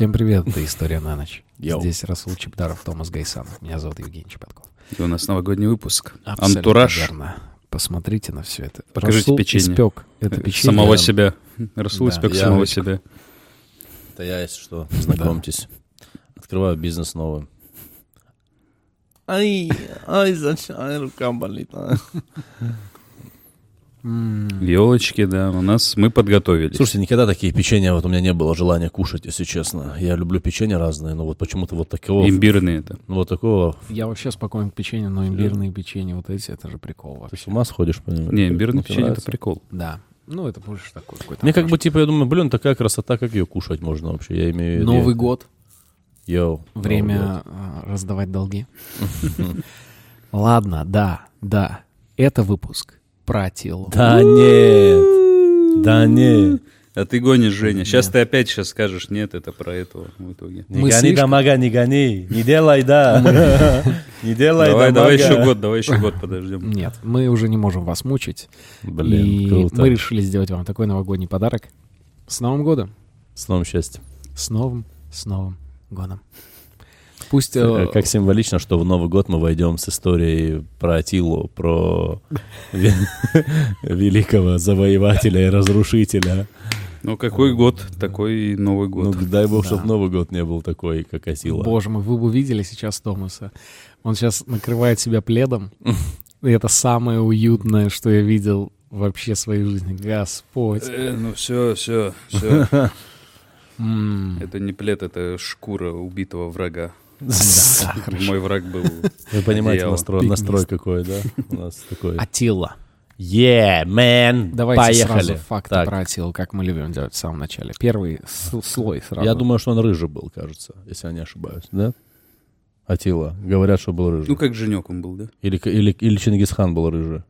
Всем привет, это «История на ночь». Йоу. Здесь Расул Чепдаров, Томас Гайсанов. Меня зовут Евгений Чепатков. И у нас новогодний выпуск. Абсолютно Антураж. верно. Посмотрите на все это. Покажите Расул печенье. испек это печенье. Самого себя. Расул Да, испек я самого ручка. себя. Это я, если что, знакомьтесь. Открываю бизнес новый. Ай, ай, зачем рука болит? М, Елочки, да, у нас мы подготовились. Слушайте, никогда такие печенья, вот у меня не было желания кушать, если честно. Я люблю печенье разные, но вот почему-то вот такого... Имбирные это. Вот такого... Я вообще спокоен к печенью, но имбирные печенья, вот эти, это же прикол Ты вообще. с ума сходишь? по нему? Не, имбирное Тебе печенье это прикол. Да. Ну, это больше такой какой-то. Мне как бы, типа, я думаю, блин, такая красота, как ее кушать можно вообще? Я имею в виду... Новый год, Йоу, время а, раздавать долги. Ладно, да, да. Это выпуск про Атилу. год. Да нет, да нет. А ты гонишь, Женя. Сейчас ты опять сейчас скажешь, нет, это про этого в итоге. Не Мы гони, слишком- дамага, не гони. Не делай, да. Не делай, Давай, давай еще год, давай еще год подождем. Нет, мы уже не можем вас мучить. Блин, и круто. мы решили сделать вам такой новогодний подарок. С Новым годом! С новым счастьем. С новым, с новым годом. Пусть... э, Как символично, что в Новый год мы войдем с историей про Атилу, про ве- великого завоевателя и разрушителя. Ну, какой год, такой Новый Ну, год. дай бог, Да. чтобы Новый год не был такой, как Атила. Боже мой, вы бы увидели сейчас Томаса. Он сейчас накрывает себя пледом. И это самое уютное, что я видел вообще в своей жизни. Господь. Э, ну все, все, все. Это не плед, это шкура убитого врага. Хорошо. Мой враг был. Вы понимаете настрой, какой, да? У нас такой. Атила. Yeah, man! Давайте Поехали. сразу факты Так, про Атилу, как мы любим делать в самом начале. Первый с- слой сразу. Я думаю, что он рыжий был, кажется, если я не ошибаюсь, да? Атила. Говорят, что был рыжий. Ну, как женек он был, да? Или, или, или Чингисхан был рыжий.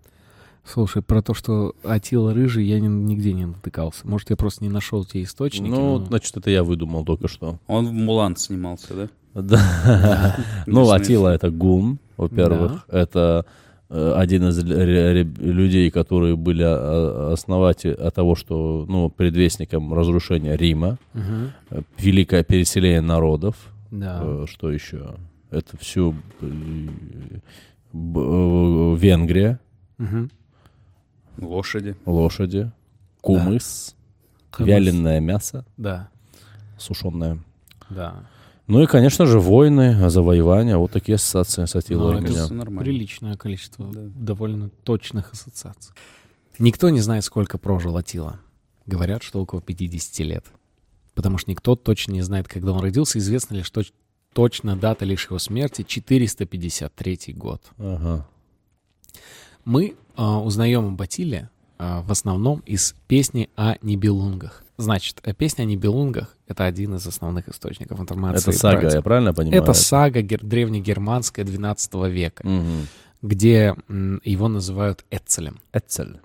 Слушай, про то, что Атила рыжий, я ни- нигде не натыкался. Может, я просто не нашел те источники. Ну, но- значит, это я выдумал только что. Он в Мулан снимался, да? Да. Ну. Атила это гун, во-первых. Это э, один из людей, которые были а, основатель от того, что, ну, предвестником разрушения Рима, э, великое переселение народов, Да. Э, что еще? Это э, Венгрия, Мгм. Лошади. лошади, кумыс, Хумус. вяленое мясо, Да, сушеное. да. Ну и, конечно же, войны, завоевания. Вот такие ассоциации с Атилой Ну, меня. Нормально. Приличное количество Да. довольно точных ассоциаций. Никто не знает, сколько прожил Атила. Говорят, что около 50 лет. Потому что никто точно не знает, когда он родился. Известно лишь точ- точно дата лишь его смерти — 453 год. Ага. Мы а, узнаем об Атиле а, в основном из песни о Нибелунгах. Значит, э, песня о Нибелунгах — это один из основных источников информации. Это сага, про я правильно понимаю? Это сага гер- древнегерманская 12 века, Мгм. где его называют Эцелем. Эцель.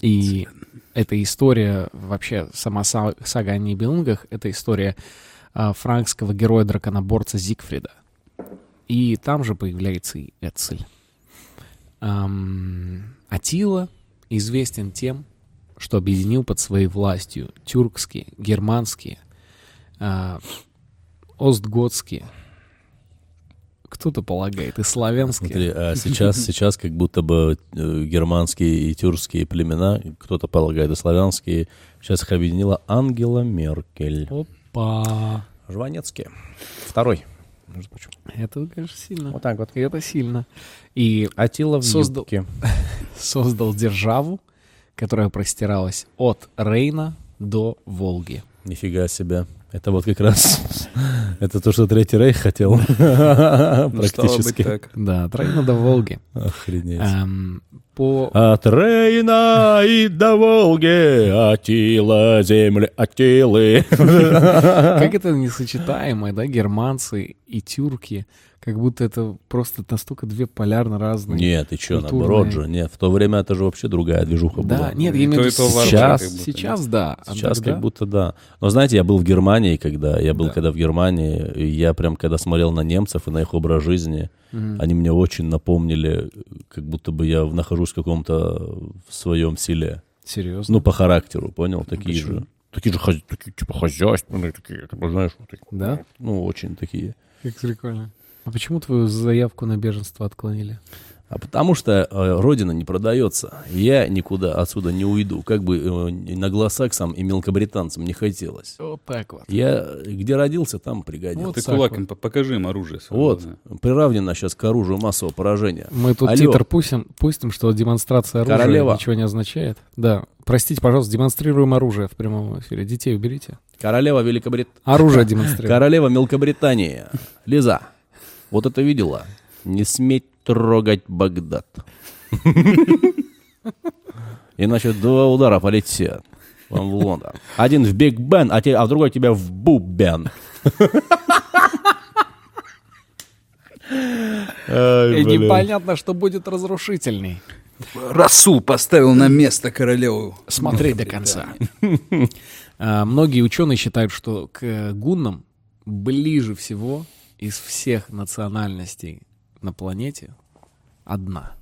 И эта история, вообще сама са- сага о Нибелунгах, это история а, франкского героя-драконоборца Зигфрида. И там же появляется и Эцель. Атила известен тем, что объединил под своей властью тюркские, германские, а, остготские, кто-то полагает, и славянские. Смотри, а сейчас, сейчас как будто бы э, германские и тюркские племена, кто-то полагает и славянские, сейчас их объединила Ангела Меркель. Опа! Жванецкие. Второй. между прочим. Это, конечно, сильно. Вот так вот. И это сильно. И Атила в Создал- юбке. создал державу, которая простиралась от Рейна до Волги. Нифига себе. Это вот как раз... Это то, что Третий Рейх хотел. Ну, Практически. Да, от Рейна до Волги. Охренеть. Эм, по... От Рейна и до Волги, Атила, земли Атилы. Как это несочетаемое, да, германцы и тюрки, как будто это просто настолько две полярно разные. Нет, ты что, Культурные. наоборот же, нет. В то время это же вообще другая движуха Да, была. нет, И я имею в виду и сейчас, будто, сейчас да. а Сейчас тогда- как будто да. Но знаете, я был в Германии, когда я был Да. когда в Германии, и я прям когда смотрел на немцев и на их образ жизни, Мгм. они мне очень напомнили, как будто бы я нахожусь в каком-то в своем селе. Серьезно? Ну, по характеру, понял? Такие Почему? же. такие же, такие, типа, хозяйственные, такие, как бы, знаешь, вот такие, Да? ну, очень такие. Как прикольно. А почему твою заявку на беженство отклонили? А потому что э, родина не продается. Я никуда отсюда не уйду. Как бы э, на гласаксам и мелкобританцам не хотелось. Вот так вот. Я где родился, там пригодился. Вот Ты кулаком по- покажи им оружие. Вот, свободное. приравнено сейчас к оружию массового поражения. Мы тут Алло. титр пустим, пустим, что демонстрация оружия Королева. ничего не означает. Да. Простите, пожалуйста, демонстрируем оружие в прямом эфире. Детей уберите. Королева Великобрит... Оружие демонстрируем. Королева Мелкобритании. Лиза, вот это видела? Не сметь трогать Багдад. Иначе два удара полетят вам в Лондон. Один в Биг Бен, а, те- а другой тебя в Бубен. И непонятно, что будет разрушительней. Расул поставил на место королеву. Смотреть до конца. А, Многие ученые считают, что к гуннам ближе всего из всех национальностей на планете одна.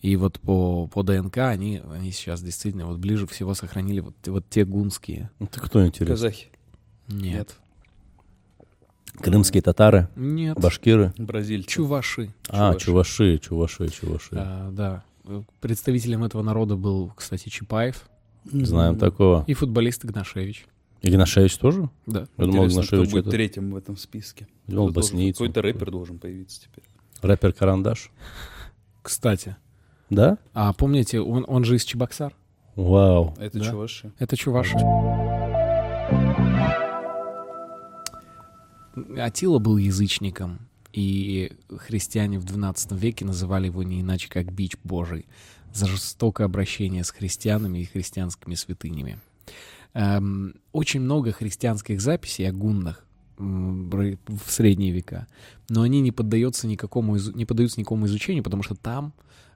И вот по, по ДНК они, они сейчас действительно вот ближе всего сохранили вот, вот те гунские. Ты кто интересно? Казахи, Нет. Крымские татары, Нет. башкиры. бразильцы. Чуваши. А, чуваши, чуваши, чуваши. А, да. Представителем этого народа был, кстати, Чапаев Знаем такого. и футболист Игнашевич. Игнашевич тоже? Да. Я думал, кто Игнашевич будет это третьим в этом списке. Думал, должен- боснийцем. Какой-то рэпер должен появиться теперь. рэпер Карандаш. Кстати, Да? а помните, он, он же из Чебоксар? Вау. Это Да. чуваши. Это чуваши. Атила был язычником, и христиане в XII веке называли его не иначе, как бич божий, за жестокое обращение с христианами и христианскими святынями. Эм, очень много христианских записей о гуннах в средние века, но они не поддаются никакому, не поддаются никакому изучению, потому что там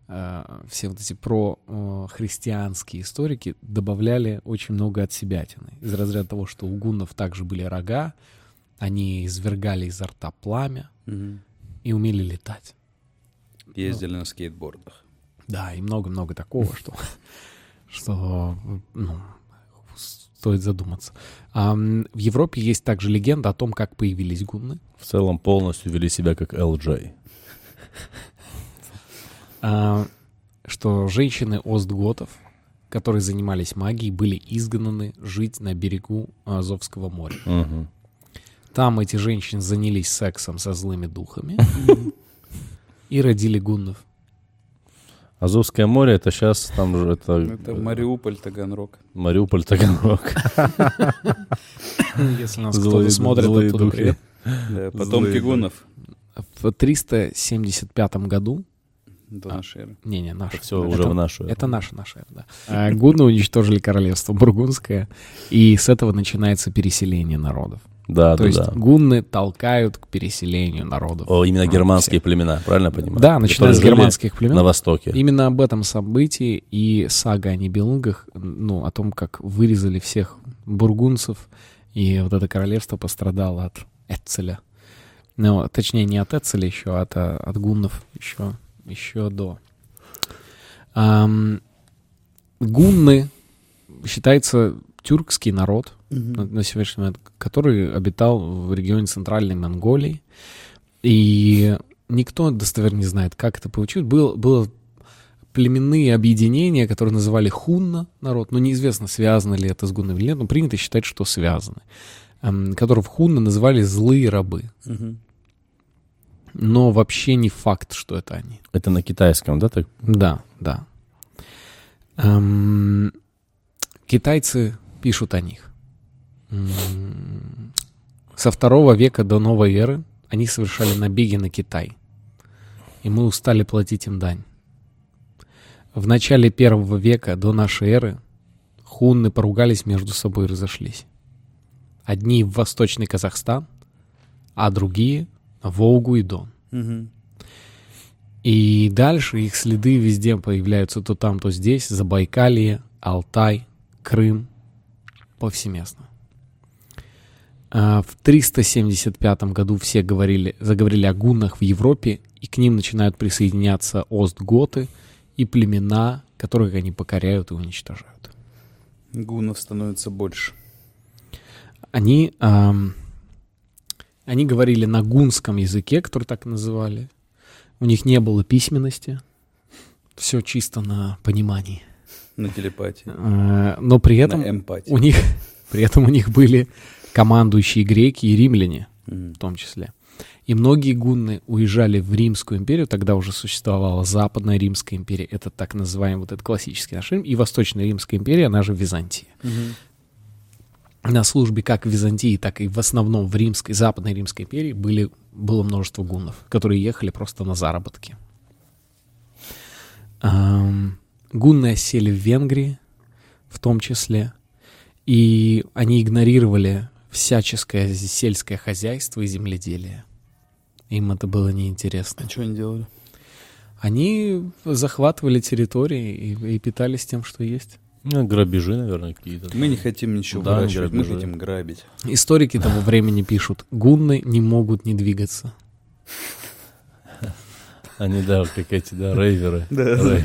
э, все вот эти про э, христианские историки добавляли очень много от себятины. Из разряда того, что у гуннов также были рога, они извергали изо рта пламя Мгм. и умели летать. Ездили на скейтбордах. Да, и много-много такого, что, что ну, стоит задуматься. В Европе есть также легенда о том, как появились гунны. В целом полностью вели себя как LJ. А, что женщины Остготов, которые занимались магией, были изгнаны жить на берегу Азовского моря. Там эти женщины занялись сексом со злыми духами и родили гуннов. Азовское море, это сейчас там же это, Это Мариуполь, Таганрог. Мариуполь, Таганрог. Если нас кто-то смотрит, оттуда привет. Да, потомки Злые, гуннов В 375 году до нашей эры. Не-не, наш. Все уже в нашу. эру. Это наша, наша, да. А, Гунны уничтожили королевство Бургундское, и с этого начинается переселение народов. Да, То да, есть да. гунны толкают к переселению народов. О, именно А, германские всех. племена, правильно понимаю? Да, начиная с германских племен. На востоке. Именно об этом событии и сага о Нибелунгах, ну, о том, как вырезали всех бургунцев, и вот это королевство пострадало от Эцеля. Ну, точнее, не от Эцеля еще, а от, а, от гуннов еще, еще до. Ам, гунны считается тюркский народ, на, на сегодняшний момент, который обитал в регионе Центральной Монголии. И никто достоверно не знает, как это получилось. Был, было племенные объединения, которые называли хунна народ, но неизвестно, связано ли это с гуннами или нет, но принято считать, что связаны, эм, которых хунна называли злые рабы. Мгм. Но вообще не факт, что это они. Это на китайском, да? Так? Да, да. Эм, китайцы пишут о них. Со второго века до новой эры они совершали набеги на Китай. И мы устали платить им дань. В начале первого века до нашей эры хунны поругались между собой и разошлись. Одни в восточный Казахстан, а другие в Волгу и Дон. Мгм. И дальше их следы везде появляются то там, то здесь. Забайкалье, Алтай, Крым. Повсеместно. А, В 375 году все говорили, заговорили о гуннах в Европе, и к ним начинают присоединяться остготы и племена, которых они покоряют и уничтожают. Гуннов становится больше. Они, ам, они говорили на гунском языке, который так называли. У них не было письменности. Все чисто на понимании. На телепатии. Э, Но при этом у них, при этом у них были командующие греки и римляне М. в том числе. И многие гунны уезжали в Римскую империю, тогда уже существовала Западная Римская империя, это так называемый вот этот классический наш Рим, и Восточная Римская империя, она же Византия. На службе как в Византии, так и в основном в Римской, Западной Римской империи были, было множество гуннов, которые ехали просто на заработки. Ам, Гунны осели в Венгрии, в том числе, и они игнорировали всяческое сельское хозяйство и земледелие. Им это было неинтересно. А что они делали? Они захватывали территории и, и питались тем, что есть. Ну, грабежи, наверное, какие-то. Мы не хотим ничего Да, выращивать, мы хотим грабить. Историки того времени пишут, гунны не могут не двигаться. Они, да, как эти, да, рейверы. Да.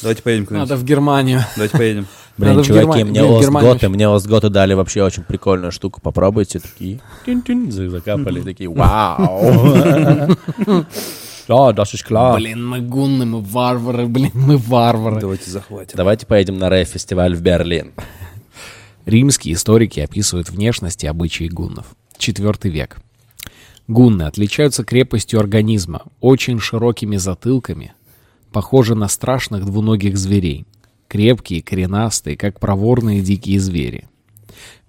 Давайте поедем Надо куда-нибудь. в Германию. Давайте поедем. Блин, Надо чуваки, Германию- мне Остготы, мне Остготы дали вообще очень прикольную штуку. Попробуйте, такие. за- Закапали, такие, вау. Да, das ist klar. Блин, мы гунны, мы варвары, блин, мы варвары. Давайте захватим. Давайте поедем на рейв-фестиваль в Берлин. Римские историки описывают внешность и обычаи гуннов. Четвертый век. Гунны отличаются крепостью организма, очень широкими затылками, похожи на страшных двуногих зверей. Крепкие, коренастые, как проворные дикие звери.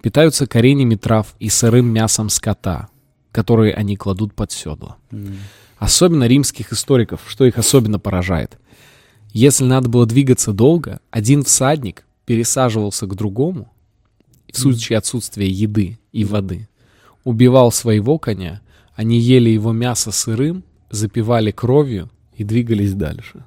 Питаются коренями трав и сырым мясом скота, которые они кладут под седло. Особенно римских историков, что их особенно поражает. Если надо было двигаться долго, один всадник пересаживался к другому, в случае отсутствия еды и воды, убивал своего коня, они ели его мясо сырым, запивали кровью и двигались дальше.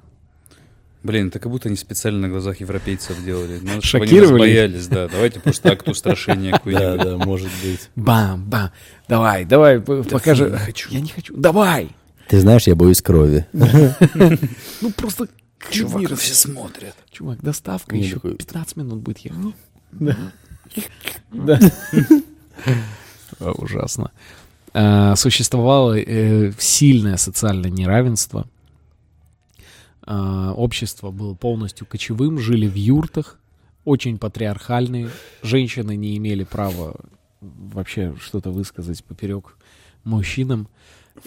Блин, это как будто они специально на глазах европейцев делали. Надо, они Шокировали их? боялись, да. Давайте просто акт устрашения Да, какой-нибудь. да, может быть. Бам, бам, давай, давай, покажи. не хочу. Я не хочу. Давай! Ты знаешь, я боюсь крови. Ну просто... Чувак, все смотрят. Чувак, доставка еще такой. 15 минут будет ехать. Да. Ужасно. А, Существовало э, сильное социальное неравенство. А, Общество было полностью кочевым, жили в юртах, очень патриархальные. Женщины не имели права вообще что-то высказать поперек мужчинам.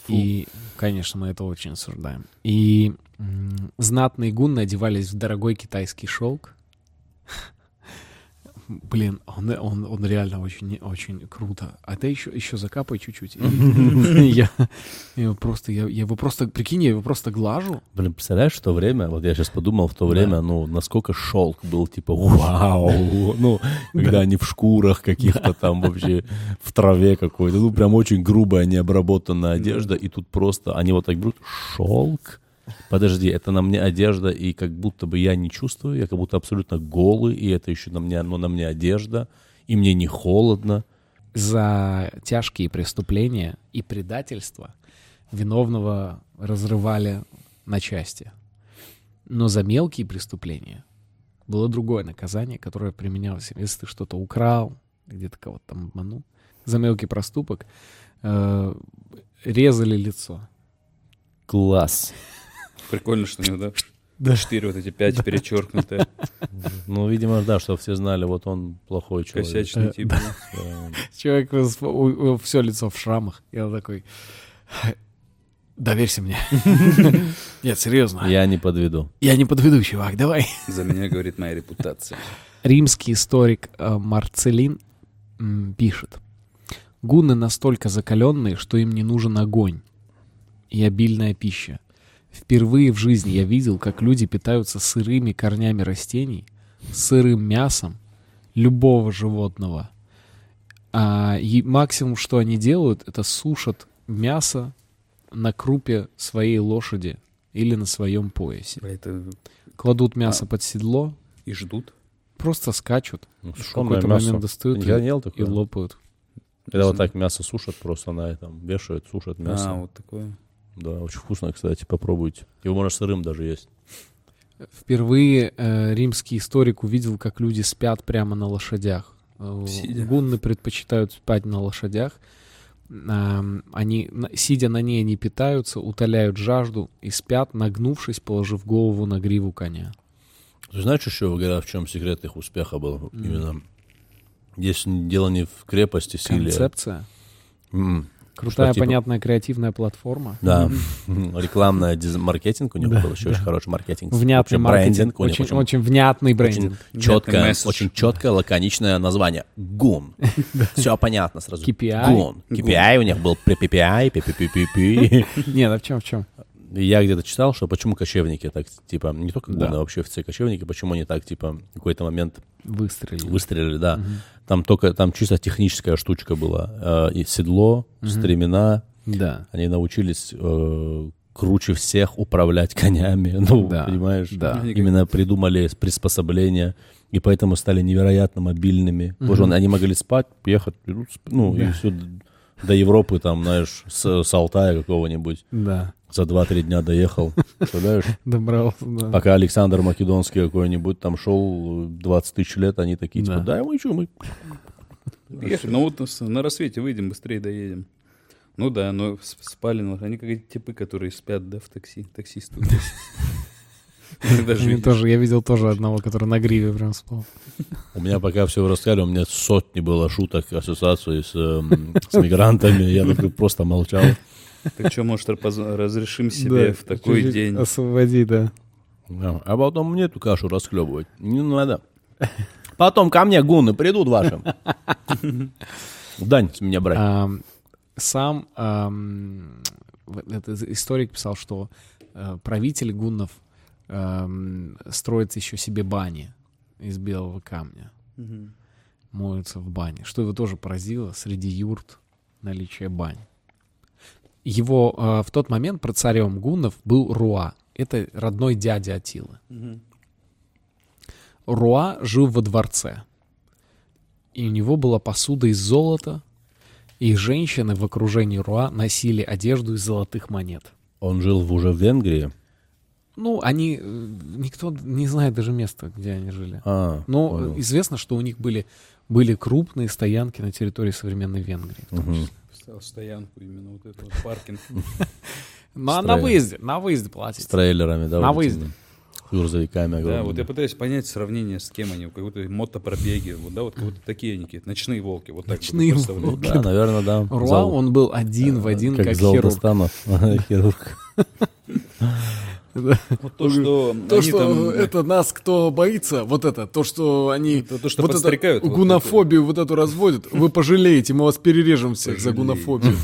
И, конечно, мы это очень осуждаем. И знатные гунны одевались в дорогой китайский шелк. Блин, он, он, он реально очень, очень круто. А ты еще, еще закапай чуть-чуть. Я, просто, я, я его просто, прикинь, я его просто глажу. Блин, представляешь, в то время, вот я сейчас подумал, в то время, ну, насколько шелк был, типа, вау, ну, когда они в шкурах каких-то там вообще, в траве какой-то, ну, прям очень грубая, необработанная одежда, и тут просто, они вот так берут, шелк? Подожди, это на мне одежда, и как будто бы я не чувствую, я как будто абсолютно голый, и это еще на мне, ну, на мне одежда, и мне не холодно. За тяжкие преступления и предательство виновного разрывали на части. Но за мелкие преступления было другое наказание, которое применялось, если ты что-то украл, где-то кого-то там обманул. За мелкий проступок э, резали лицо. Класс. Прикольно, что у него, да? Да. Четыре вот эти пять перечеркнутые. Ну, видимо, да, что все знали, вот он плохой человек. Косячный Э, тип. Человек все лицо в шрамах. И он такой, доверься мне. Нет, серьезно. Я не подведу. Я не подведу, чувак, давай. За меня говорит моя репутация. Римский историк э, Марцелин пишет. Гунны настолько закаленные, что им не нужен огонь и обильная пища. Впервые в жизни я видел, как люди питаются сырыми корнями растений, сырым мясом любого животного. А и максимум, что они делают, это сушат мясо на крупе своей лошади или на своем поясе. Бля, Это Кладут мясо А. под седло, и ждут. просто скачут, Ну, в какой-то мясо. момент достают Я и, ел и такое. лопают. Когда вот так мясо сушат просто на этом, вешают, сушат мясо. А, вот такое. Да, очень вкусно, кстати, попробуйте. Его можно сырым даже есть. Впервые э, римский историк увидел, как люди спят прямо на лошадях. Э, Сидя. Гунны предпочитают спать на лошадях. Ам, Они, сидя на ней, они питаются, утоляют жажду и спят, нагнувшись, положив голову на гриву коня. Ты знаешь еще, говорят, в чем секрет их успеха был? Именно. Здесь дело не в крепости, силе. Концепция. М, Крутая, Что, типа- понятная, креативная платформа. Да. Рекламная диз- маркетинг у него Да, был еще очень хороший маркетинг. Внятный маркетинг. Очень, очень- очень внятный брендинг. Очень четкое, очень четкое, лаконичное название. Гун. Все понятно сразу. KPI. Гун. KPI у них был PPPI, PPPPP. Нет, а в чем, в чем? Я где-то читал, что почему кочевники так, типа, не только Да. гуны, а вообще все кочевники, почему они так, типа, в какой-то момент Выстрелили. выстрелили, да. Там только, там чисто техническая штучка была. Э, И седло, стремена, Да. они научились э, круче всех управлять конями. Ну, Да, понимаешь? да. Именно придумали приспособления, и поэтому стали невероятно мобильными. Потому что они могли спать, ехать, ну, ну, и все до Европы, там, знаешь, с, с Алтая какого-нибудь. Да. За 2-3 дня доехал, представляешь? Добрался, да. Пока Александр Македонский какой-нибудь там шел 20 тысяч лет, они такие, типа, Да. мы что, мы... Ехали, ну вот на рассвете выйдем, быстрее доедем. Ну да, но ну, они как эти типы, которые спят, да, в такси, таксисты. Даже тоже, я видел тоже одного, который на гриве прям спал. У меня пока все рассказали, у меня сотни было шуток, ассоциаций с, эм, с мигрантами, я такой просто молчал. Так что, может, разрешим себе в такой день? Освободи, да. А потом мне эту кашу расхлебывать. Не надо. Потом ко мне гуны придут ваши. Дань с меня брать. Ам, Сам этот историк писал, что э, правитель гуннов строит еще себе бани из белого камня. Моются в бане. Что его тоже поразило среди юрт наличие бань. Его э, в тот момент про царем гуннов был Руа. Это родной дядя Атилы. Мгм. Руа жил во дворце. И у него была посуда из золота, и женщины в окружении Руа носили одежду из золотых монет. Он жил в- уже в Венгрии. Ну, они... э, Никто не знает даже места, где они жили. А, Но понял. известно, что у них были, были крупные стоянки на территории современной Венгрии. Мгм. Поставил стоянку именно вот это вот паркинг. Ну, а на троя- выезде, на выезде платить. С трейлерами, да? На выезде. Грузовиками Да, огромными. вот я пытаюсь понять сравнение с кем они, какой-то мотопробеги, вот, да, вот как будто такие они какие-то, ночные волки, вот так Ночные. Ну да, наверное, да. Руа, Зал- он был один в один, как как, хирург. Золотостанов, хирург. Вот то, что То, они что там- это нас кто боится, вот это, то, что они То- то, что вот это, вот гунофобию вот эту разводят, вы пожалеете, мы вас перережем всех за Пожалеете. гунофобию.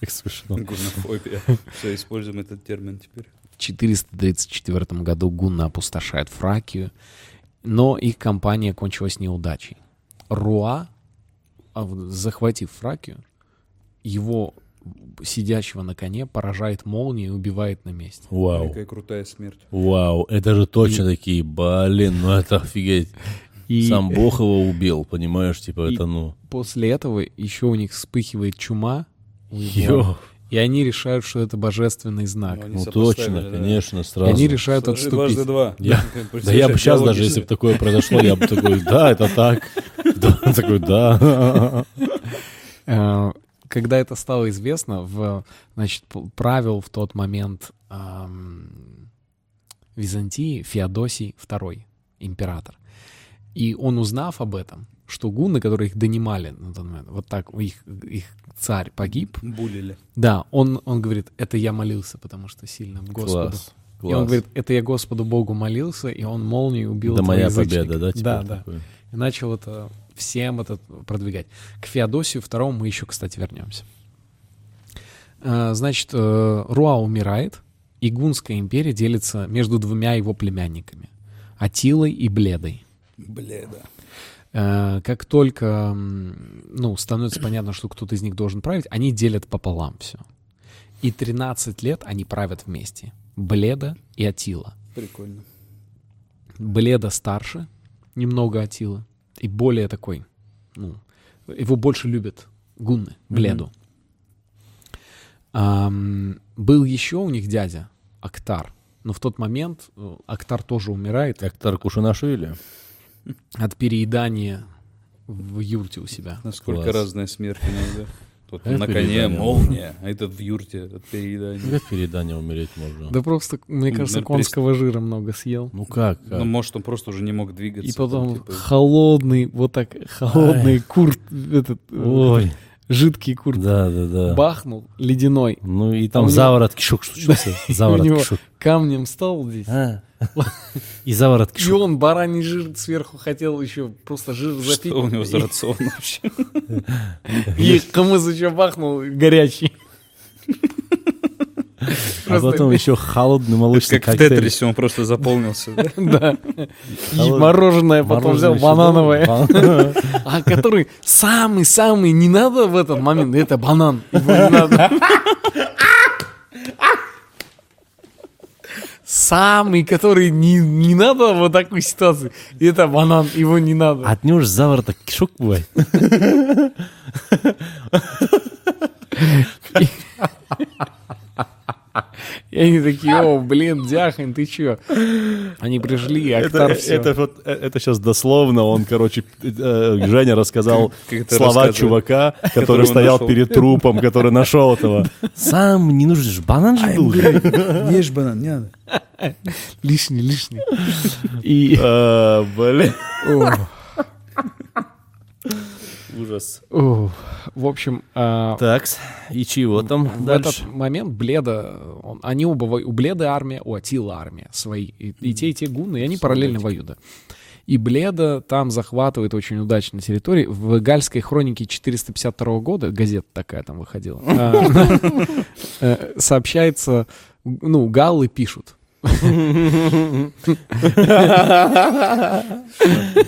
Как смешно. Гунофобия. Все, используем этот термин теперь. В 434 году гунны опустошают Фракию, но их кампания кончилась неудачей. Руа, а захватив Фракию, его сидящего на коне поражает молния и убивает на месте. Вау. Какая крутая смерть. Вау, это же точно такие, блин, ну это офигеть. И Сам Бог его убил, понимаешь, типа И- это ну... после этого еще у них вспыхивает чума, Йо, и они решают, что это божественный знак. Ну, ну точно, да. конечно, И сразу. они решают Сложи отступить. Дважды два. Я- Да я бы сейчас даже, если бы такое произошло, я бы такой, да, это так. Такой, да. Когда это стало известно, в, значит, правил в тот момент ам, Византии Феодосий II, император. И он, узнав об этом, что гунны, которые их донимали на тот момент, вот так их, их царь погиб, Булили. да, он, он говорит, это я молился, потому что сильно Господу. Класс. И он класс. говорит, это я Господу Богу молился, и он молнией убил этого моя язычника». победа, да? типа Да, да. такой? И начал это всем это продвигать. К Феодосию II мы еще, кстати, вернемся. Э, Значит, э, Руа умирает, и Гунская империя делится между двумя его племянниками. Атилой и Бледой. Бля, да. Э, Как только ну, становится понятно, что кто-то из них должен править, они делят пополам все. И 13 лет они правят вместе. Бледа и Атила. Прикольно. Бледа старше, немного Атила, и более такой, ну, его больше любят гунны, Бледу. Ам, был еще у них дядя, Актар, но в тот момент э, Актар тоже умирает. Актар Кушанашвили. от переедания в юрте у себя. Насколько Класс. разная смерть иногда. Тот Это на коне переедание. молния, а этот в юрте от переедания. Как передание умереть можно? Да просто, мне кажется, конского жира много съел. Ну как? Ну, может, он просто уже не мог двигаться. И потом типа, холодный, вот так, холодный курт, этот, э, Ой, жидкий курт да, да, да. бахнул, ледяной, Ну и А там него- заворот кишок случился. Заворот кишок. камнем стал здесь. А. И заворот И кишок. он бараний жир сверху хотел еще просто жир запить. Что у него за рацион вообще? И кому еще бахнул горячий. А потом еще холодный молочный Как в коктейль. Тетрисе он просто заполнился. да? И мороженое потом взял банановое. А который самый-самый не надо в этот момент, это банан. Его не надо. Самый, который не, не надо в вот такой ситуации, это банан, его не надо. От него же заворот кишок бывает. И они такие, о, блин, Дяхань, ты чё? Они пришли, Актар Это, все. это вот, э, это сейчас дословно, он, короче, э, Женя рассказал слова чувака, который стоял перед трупом, который нашел этого. Сам не нужен же, банан же был. Ешь банан, не надо. Лишний, лишний. И... Блин. Ужас. В общем, а, Так, и чего там в дальше? этот момент Бледа, он- они оба, у Бледа армия, у Атила армия свои. И, и те, и те гунны, и они параллельно воюют. да. И Бледа там захватывает очень удачно территории. В Гальской хронике 452 года, газета такая там выходила, а, э, сообщается, ну, галлы пишут.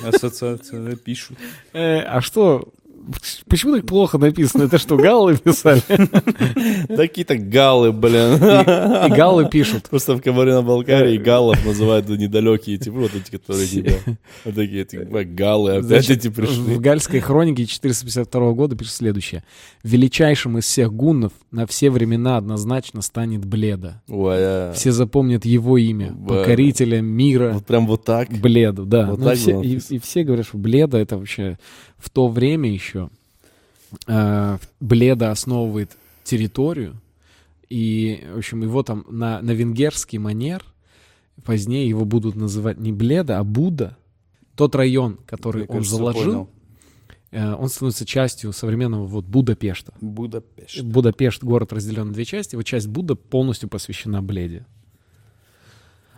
Ассоциация пишут. Э, А что, почему так плохо написано? Это что, галлы писали? Такие-то галы, блин. И галлы пишут. Просто в Кабардино-Балкарии галлов называют недалекие, типа вот эти, которые тебя... Вот такие, типа, галы, опять эти пришли. В Гальской хронике 452 года пишет следующее. «Величайшим из всех гуннов на все времена однозначно станет Бледа. А. Все запомнят его имя, покорителя мира Вот прям вот так. Бледу». Да, Вот Ну, так и, и все говорят, что Бледа это вообще в то время еще э, Бледа основывает территорию, и, в общем, его там на, на венгерский манер позднее его будут называть не Бледа, а Буда. Тот район, который Мне он кажется, заложил, понял. Э, он становится частью современного вот Будапешта. Будапешт. Будапешт, город разделен на две части, вот часть Буда полностью посвящена Бледе.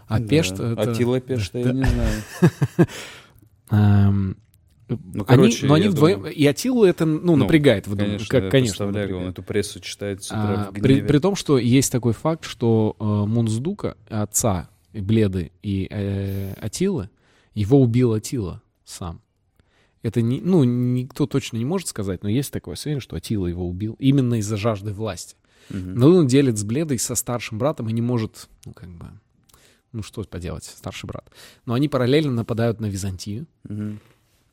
А Да. Пешт это... Атила Пешта, я не знаю. Ну, они, короче, но они вдвоем, думаю- и Атилу это, ну, Ну, напрягает. в дум- Конечно, как, я конечно, представляю, он напрягает. эту прессу читает с утра А, в при, гневе. при том, что есть такой факт, что э, Мунздука, отца Бледы и э, Атилы, его убил Атила сам. Это не, ну, никто точно не может сказать, но есть такое сведение, что Атила его убил именно из-за жажды власти. Мгм. Но он делит с Бледой со старшим братом и не может, ну, как бы, ну, что поделать, старший брат. Но они параллельно нападают на Византию, Мгм.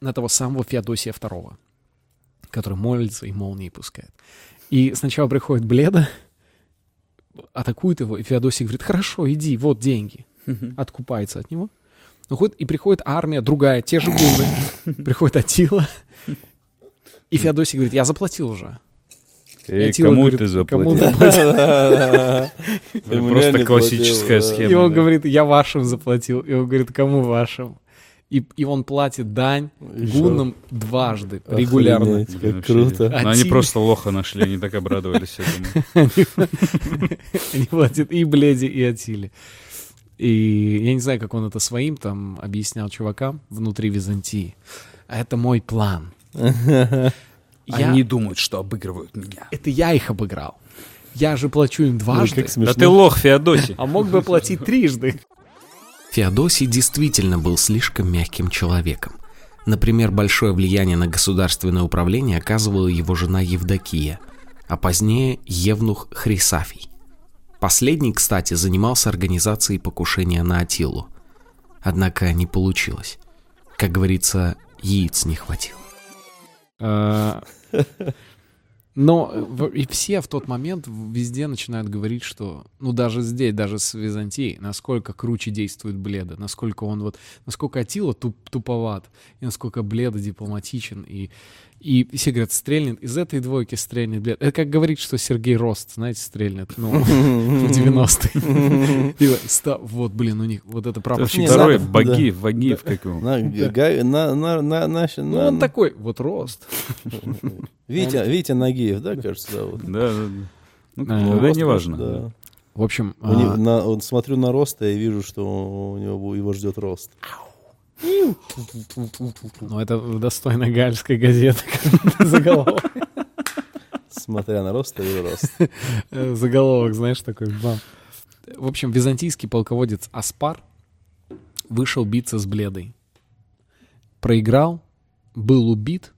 На того самого Феодосия II, который молится и молнии пускает. И сначала приходит Бледа, атакует его, и Феодосий говорит, хорошо, иди, вот деньги. Откупается от него. Уходит, и приходит армия, другая, те же гунны. Приходит Атила. И Феодосий говорит, я заплатил уже. Эй, Аттила кому говорит, ты «Кому заплатил? Просто классическая схема. И он говорит, я вашим заплатил. И он говорит, кому вашим? И, и он платит дань И шо? гуннам дважды, регулярно. Охренеть, Блин, Как вообще. круто. Ну, они Атила. просто лоха нашли, они так обрадовались, думаю. Они платят и Бледи, и Атиле. И я не знаю, как он это своим там объяснял чувакам внутри Византии. А это мой план. Я- Они думают, что обыгрывают меня. Это я их обыграл. Я же плачу им дважды, как Да ты лох, Феодосий. а мог бы платить трижды. Феодосий действительно был слишком мягким человеком. Например, большое влияние на государственное управление оказывала его жена Евдокия, а позднее Евнух Хрисафий. Последний, кстати, занимался организацией покушения на Атилу. Однако не получилось. Как говорится, яиц не хватило. Но э, и все в тот момент везде начинают говорить, что, ну даже здесь, даже с Византией, насколько круче действует Бледа, насколько он вот, насколько Атила туп, туповат, и насколько Бледа дипломатичен, и, и все говорят, стрельнет, из этой двойки стрельнет Блед. Это как говорить, что Сергей Рост, знаете, стрельнет, ну, в 90-е. И вот, блин, у них вот это Это прапорщик. Второй. Багиев, Вагиев, как его. На, га- на, на, на, на, Ну, на- он такой, вот Рост. Витя, Витя Нагиев, да, кажется, зовут? Да, да, да. Ну, А, да, неважно. В общем, а, смотрю на роста и вижу, что у него его ждет рост. Ну, это достойно гальской газеты. Заголовок. Смотря на рост, вижу рост. Э, Заголовок, знаешь, такой бам. В общем, византийский полководец Аспар вышел биться с Бледой. Проиграл, был убит,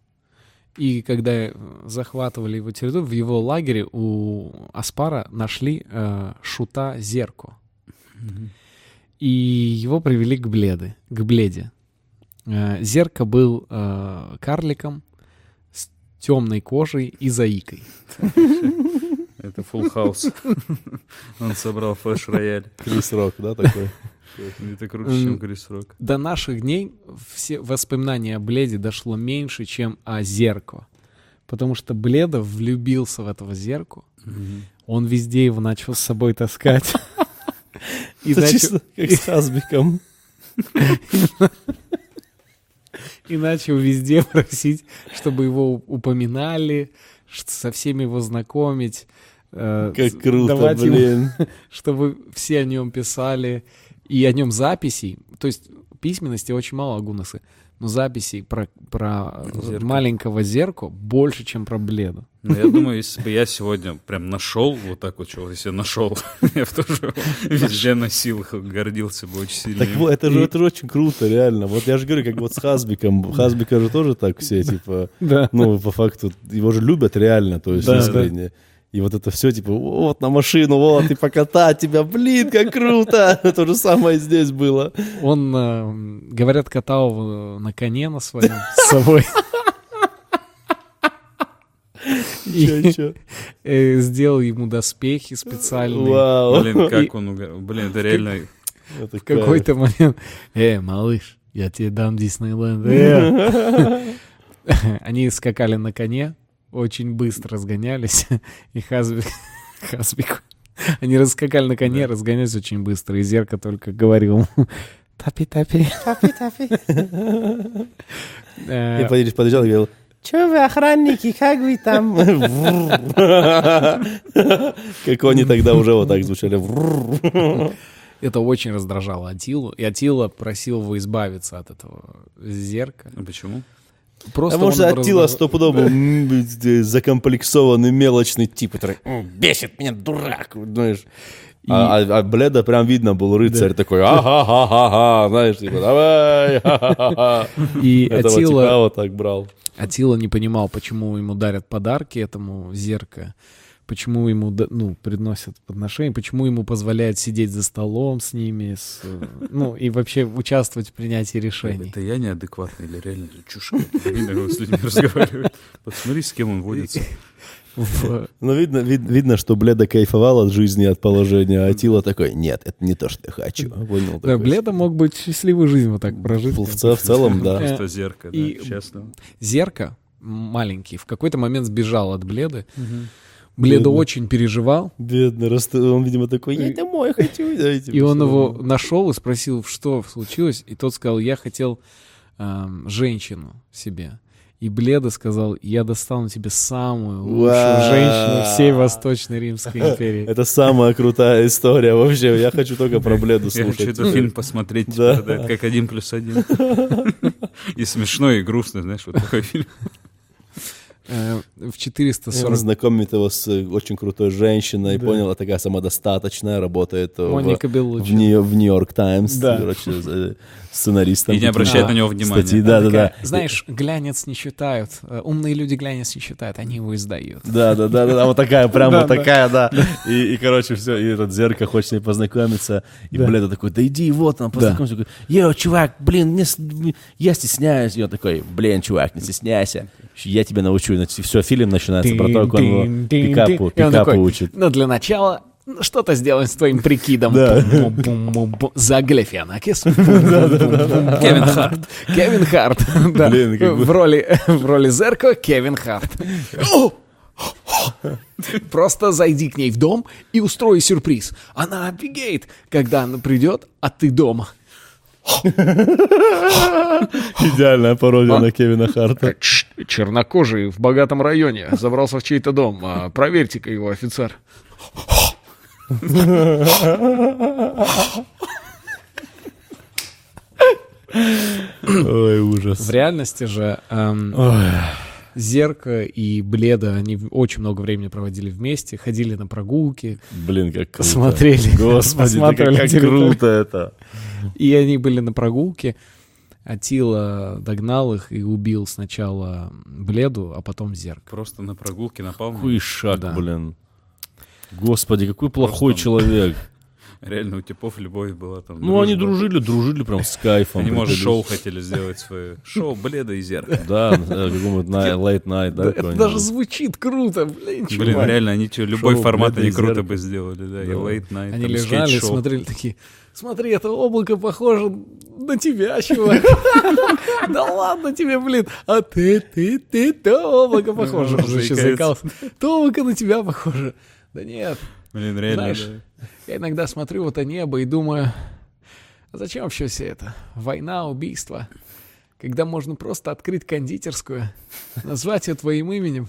и когда захватывали его территорию, в его лагере у Аспара нашли э, шута Зерко. И его привели к Бледы, к Бледе. Э, Зерко был э, карликом с темной кожей и заикой. Это full house. Он собрал флеш-рояль. Крис Рок, да, такой? Это круче, чем Крис Рок. до наших дней все воспоминания о Бледе дошло меньше, чем о Зерко. Потому что Бледа влюбился в этого Зерку. Он везде его начал с собой таскать. И Это чисто как с Хазбиком. и начал везде просить, чтобы его упоминали, со всеми его знакомить. э, Как круто, давать ему- блин. чтобы все о нем писали, и о нем записей. То есть письменности очень мало о Гуннесе, но записей про, про Зерко. маленького Зерку больше, чем про Бледу. Ну, я думаю, если бы я сегодня прям нашел вот так вот чего, если нашел, я бы тоже везде носил, гордился бы очень сильно. Так вот, это же, это же очень круто, реально. Вот я же говорю, как вот с Хазбиком. Хазбика же тоже так все, типа, ну, по факту, его же любят реально, то есть Да, искренне. И вот это все, типа, вот на машину, вот, и покатать тебя, блин, как круто. То же самое здесь было. Он, э, говорят, катал на коне на своем с собой. И чё? э, сделал ему доспехи специальные. Вау. Блин, как он, блин, это реально... Это В какой-то момент, э, малыш, я тебе дам Диснейленд. э». Они скакали на коне, очень быстро разгонялись, и Хазбик, Хазбик, они раскакали на коне, разгонялись очень быстро, и Зерка только говорил ему, тапи-тапи. Э, И подъезж- подъезжал и говорил, Че вы, охранники, как вы там? Как они тогда уже вот так звучали. Это очень раздражало Атилу, и Атила просил его избавиться от этого зерка. А почему? Просто А может, он его Аттила раздражал. стопудово закомплексованный мелочный тип, который «М, бесит меня, дурак, знаешь. А, а- а Бледа прям видно был рыцарь такой, ага-ха-ха-ха, знаешь, типа, давай, ха-ха-ха. И Этого Атила, типа вот так брал. Атила не понимал, почему ему дарят подарки этому зерка, почему ему да- ну, приносят подношения, почему ему позволяют сидеть за столом с ними, с, э, ну и вообще участвовать в принятии решений. Это я неадекватный или реально чушь? с людьми разговаривает. Посмотри, с кем он водится. Ну, видно, вид- видно, что Бледа кайфовал от жизни, от положения, а Атила такой, нет, это не то, что я хочу. Понял? Да, такой. Бледа мог бы счастливую жизнь вот так прожить. В, в целом, да. Просто зеркало, И- да, счастливо. Зерка маленький в какой-то момент сбежал от Бледы. Бедный. очень переживал, Бедный, он, видимо, такой, я домой хочу. да, типа, И он его нашел и спросил, что случилось. И тот сказал, я хотел эм, женщину себе. И Бледа сказал, я достану тебе самую лучшую женщину всей Восточной Римской империи. Это самая крутая история вообще. Я хочу только про Бледу Я хочу слушать. этот фильм посмотреть, типа, как один плюс один. И смешно, и грустно, знаешь, вот такой фильм. Э, В Он 440... знакомит его с э, очень крутой женщиной, Да. понял, она такая самодостаточная, работает в, Моника в, Беллуччи. Нью- в Нью-Йорк Таймс, Да. короче, э, сценаристом. И не обращает на него внимания. Статьи, да, да, да. Знаешь, глянец не читают. э, Умные люди глянец не читают, они его издают. Да, да, да, да, вот такая, прям вот такая, да. И, короче, все, и этот зеркало хочет с ней познакомиться. И Да. Бледа такой, да иди, вот он, познакомься. Йо, чувак, блин, я стесняюсь. И он такой, блин, чувак, не стесняйся. Я тебя научу. Все, фильм начинается про то, как он пикапу, пикапу учит. Ну, для начала что-то сделаем с твоим прикидом. Да. За Галифианакис. Кевин Харт. Кевин Харт. В роли в роли Зерко Кевин Харт. Просто зайди к ней в дом и устрой сюрприз. Она офигеет, когда она придет, а ты дома. Идеальная пародия на Кевина Харта. Чш, Чернокожий в богатом районе забрался в чей-то дом. А, Проверьте-ка его, офицер. Ой, ужас. В реальности же эм. Зерка и Бледа, они очень много времени проводили вместе, ходили на прогулки, Блин, как круто. Смотрели. Господи, да как круто это. И они были на прогулке. Атила догнал их и убил сначала Бледу, а потом Зерка. Просто на прогулке напал. на Какой шаг, Да. блин. Господи, какой плохой Просто человек. Реально у типов любовь была там. Ну, они дружили, дружили прям с кайфом. Они, может, шоу хотели сделать свое. Шоу Бледа и Зерка. Да, на- late night, да, Это даже звучит круто, блин, Блин, реально, они что, любой формат они круто бы сделали, да. И late night, Они лежали, смотрели такие, смотри, это облако похоже на тебя, чувак. Да ладно тебе, блин. А ты, ты, ты, то облако похоже. Уже еще заикался. То облако на тебя похоже. Да нет. Блин, реально. Знаешь, я иногда смотрю в это небо и думаю, а зачем вообще все это? Война, убийство. Когда можно просто открыть кондитерскую, назвать ее твоим именем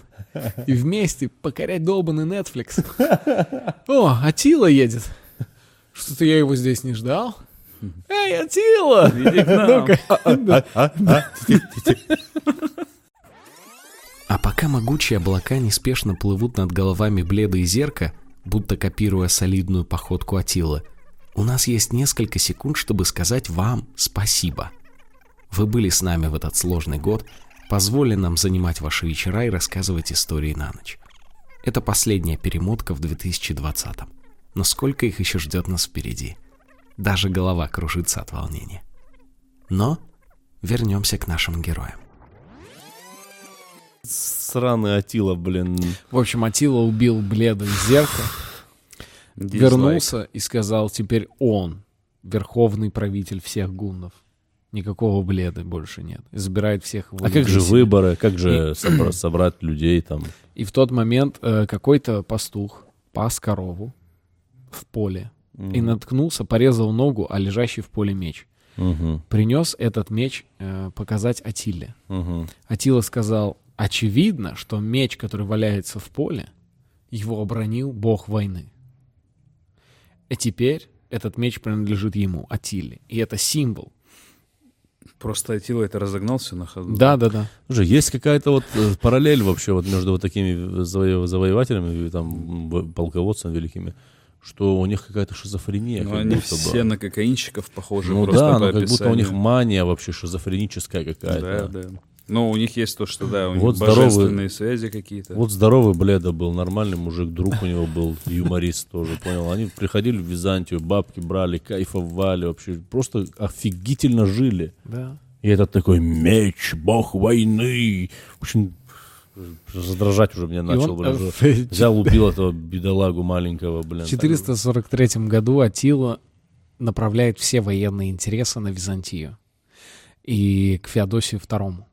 и вместе покорять долбанный Netflix. О, Атила едет. Что-то я его здесь не ждал. Эй, Атила! К нам. Ну-ка. А пока могучие облака неспешно плывут над головами Бледа и Зерка, будто копируя солидную походку Атилы, у нас есть несколько секунд, чтобы сказать вам спасибо. Вы были с нами в этот сложный год, позволили нам занимать ваши вечера и рассказывать истории на ночь. Это последняя перемотка в 2020 но сколько их еще ждет нас впереди. Даже голова кружится от волнения. Но вернемся к нашим героям. Сраный Атила, блин. В общем, Атила убил Бледа и Зерка, вернулся и сказал, теперь он верховный правитель всех гуннов. Никакого Бледа больше нет. И забирает всех в А как же выборы, как же собра- собрать людей там? И в тот момент э, какой-то пастух пас корову в поле и наткнулся, порезал ногу, а лежащий в поле меч. Мгм, Принес этот меч э, показать Атиле. мгм. Атила сказал, очевидно, что меч, который валяется в поле, его обронил бог войны. И теперь этот меч принадлежит ему, Атиле. И это символ. Просто Атила это разогнался на ходу. Да, да, да. Слушай, есть какая-то вот э, параллель вообще вот между вот такими заво- завоевателями и там полководцами великими, что у них какая-то шизофрения. Ну, как они будто бы. все на кокаинщиков похожи Ну да, по ну как будто у них мания вообще шизофреническая Да, какая-то. да. Ну, у них есть то, что да, у них Вот здоровый- божественные связи какие-то. Вот здоровый Бледа был, нормальный мужик, друг у него был, юморист тоже, понял? Они приходили в Византию, бабки брали, кайфовали вообще, просто офигительно жили. да. И этот такой меч, бог войны. В общем, раздражать уже меня начал, он, блин. уже. Взял, убил этого бедолагу маленького, блин. В 443 году Атила направляет все военные интересы на Византию и к Феодосию II,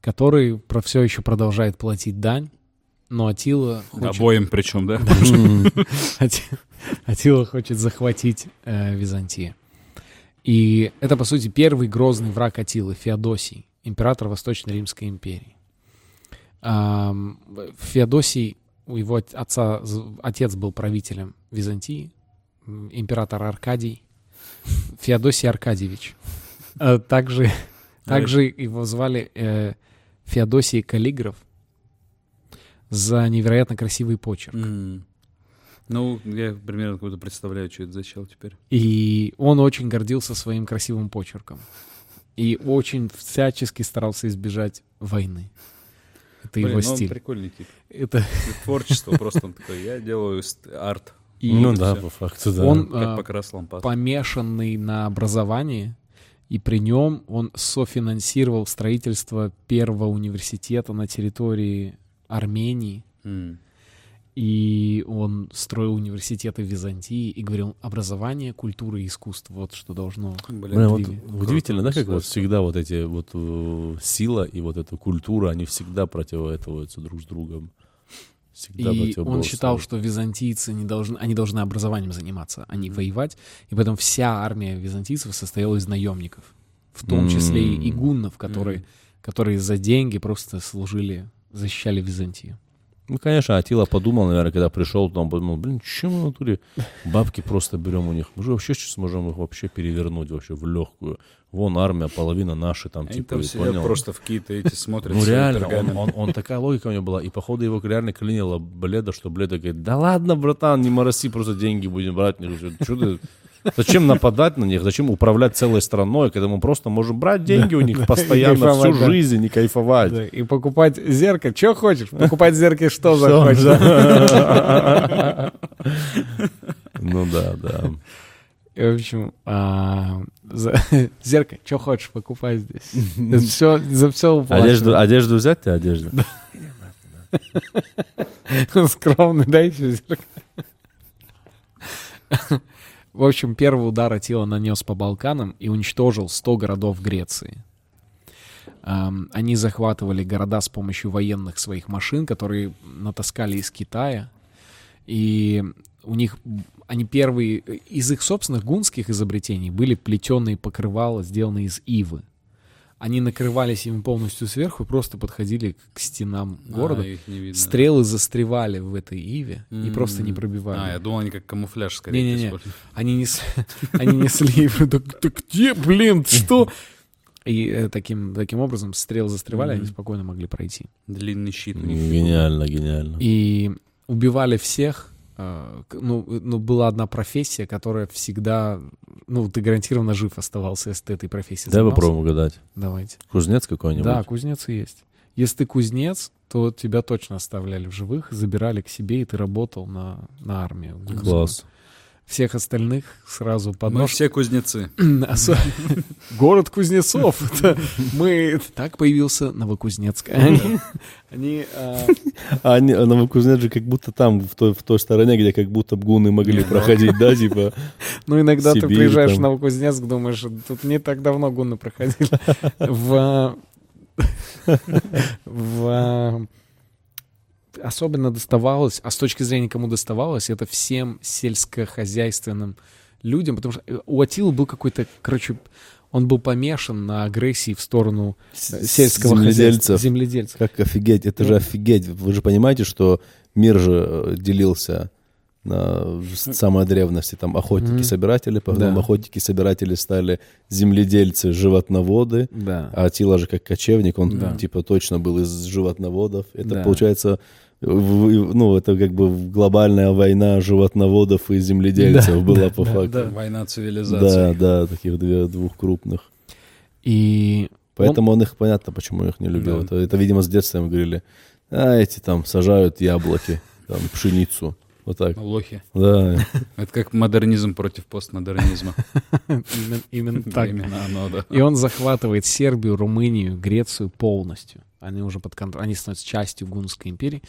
который про все еще продолжает платить дань, но Атила хочет, Обоим причем, да? Ати- Атила хочет захватить э, Византию. И это, по сути, первый грозный враг Атилы, Феодосий, император Восточной Римской империи. Феодосий, у его от- отца, отец был правителем Византии, император Аркадий, Феодосий Аркадьевич. Э, Также, также его звали э, Феодосий Каллиграф за невероятно красивый почерк. М. Ну, я примерно какую-то представляю, что это за чел теперь. И он очень гордился своим красивым почерком. И очень всячески старался избежать войны. Это Блин, его ну он стиль. прикольный тип. Это... Творчество просто он такой, я делаю арт, И Ну да, всё. по факту, да. он как а, покрас лампад. помешанный на образовании И при нем он софинансировал строительство первого университета на территории Армении. М. И он строил университеты в Византии и говорил, образование, культура и искусство, вот что должно... Блин, вот удивительно, да, как вот всегда вот эти вот э, сила и вот эта культура, они всегда противостоят друг с другом. Всегда И он считал, что византийцы не должны, они должны образованием заниматься, а не воевать. И поэтому вся армия византийцев состояла из наемников. В том числе и М. игуннов, которые, которые за деньги просто служили, защищали Византию. Ну, конечно, Атила подумал, наверное, когда пришел, там подумал, блин, чем мы в натуре бабки просто берем у них? Мы же вообще сейчас можем их вообще перевернуть вообще в легкую. Вон армия, половина наши там, Они типа, там сидят понял? просто в какие-то эти смотрят. Ну реально, он, он- он- такая логика у него была. И походу его реально клинило Бледа, что Бледа говорит, да ладно, братан, не мороси, просто деньги будем брать. Что ты, зачем нападать на них, зачем управлять целой страной, когда мы просто можем брать деньги у них постоянно всю жизнь и кайфовать. И покупать зеркало. Что хочешь? Покупать зеркало, что захочешь. Ну да, да. В общем, а, за- зеркало, что хочешь, покупай здесь. Все, за все Одежду, одежду взять ты одежду? Скромный, да, еще зеркало. В общем, первый удар Атила нанес по Балканам и уничтожил 100 городов Греции. Они захватывали города с помощью военных своих машин, которые натаскали из Китая. И у них, они первые, из их собственных гунских изобретений были плетеные покрывала, сделанные из ивы. Они накрывались им полностью сверху и просто подходили к стенам города. А, их не видно. Стрелы застревали в этой иве и просто не пробивали. А, я думал, они как камуфляж скорее Не-не-не. Они, нес, они несли. Так, где, блин, что? И э, таким, таким образом стрелы застревали, они спокойно могли пройти. Длинный щит. Гениально, гениально. И убивали всех. Э, Ну, э, ну, была одна профессия, которая всегда... Ну, ты гарантированно жив оставался, если ты этой профессией Дай занимался. попробуем угадать. Давайте. Кузнец какой-нибудь? Да, кузнец и есть. Если ты кузнец, то тебя точно оставляли в живых, забирали к себе, и ты работал на, на армию. Класс. Всех остальных сразу под Мы все кузнецы. Город кузнецов. Это мы... Так появился Новокузнецк. Они... они, а, Новокузнец же как будто там, в той, в той стороне, где как будто гуны могли проходить, да, типа? Ну, иногда ты приезжаешь в Новокузнецк, думаешь, тут не так давно гунны проходили. В... В... Особенно доставалось, а с точки зрения кому доставалось, это всем сельскохозяйственным людям, потому что э, у Атилы был какой-то, короче, он был помешан на агрессии в сторону э, сельского хозяйства. Земледельцев. Земледельцев. Как офигеть, это же офигеть. Вы же понимаете, что мир же э, делился на самой древности. Там охотники-собиратели, потом Да. охотники-собиратели стали земледельцы, животноводы. Да. А Атила же как кочевник, он Да. типа точно был из животноводов. Это Да. получается, ну, это как бы глобальная война животноводов и земледельцев Да, была да, по да, факту. да. Война Да, цивилизаций. да, таких две, двух крупных. И Поэтому он их, понятно, почему их не любил. Да. Это, это, видимо, с детства ему говорили, а эти там сажают яблоки, там, пшеницу. Вот так. Лохи. Да. Это как модернизм против постмодернизма. именно, именно так. Именно оно, да. И он захватывает Сербию, Румынию, Грецию полностью. Они уже под контролем, они становятся частью Гунской империи.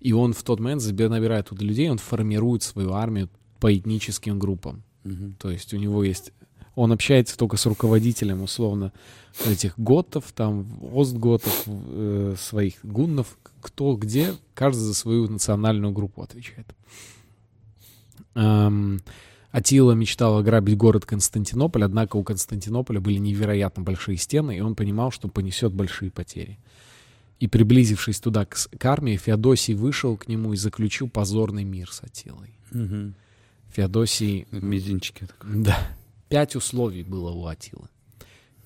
И он в тот момент набирает туда людей, он формирует свою армию по этническим группам. Мгм. То есть у него есть... Он общается только с руководителем, условно, этих готов, там, остготов, э, своих гуннов, кто где, каждый за свою национальную группу отвечает. Эм, Атила мечтал ограбить город Константинополь, однако у Константинополя были невероятно большие стены, и он понимал, что понесет большие потери. И приблизившись туда к, к армии, Феодосий вышел к нему и заключил позорный мир с Атилой. Мгм. Феодосий Мизинчики. да. Пять условий было у Атилы.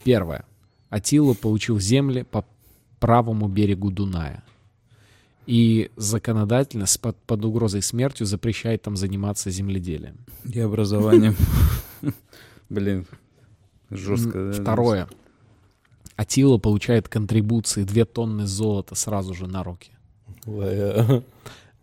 Первое. Атила получил земли по правому берегу Дуная. И законодательно под, под угрозой смертью запрещает там заниматься земледелием. И образованием. Блин, жестко. Да? Атила получает контрибуции 2 тонны золота сразу же на руки. А,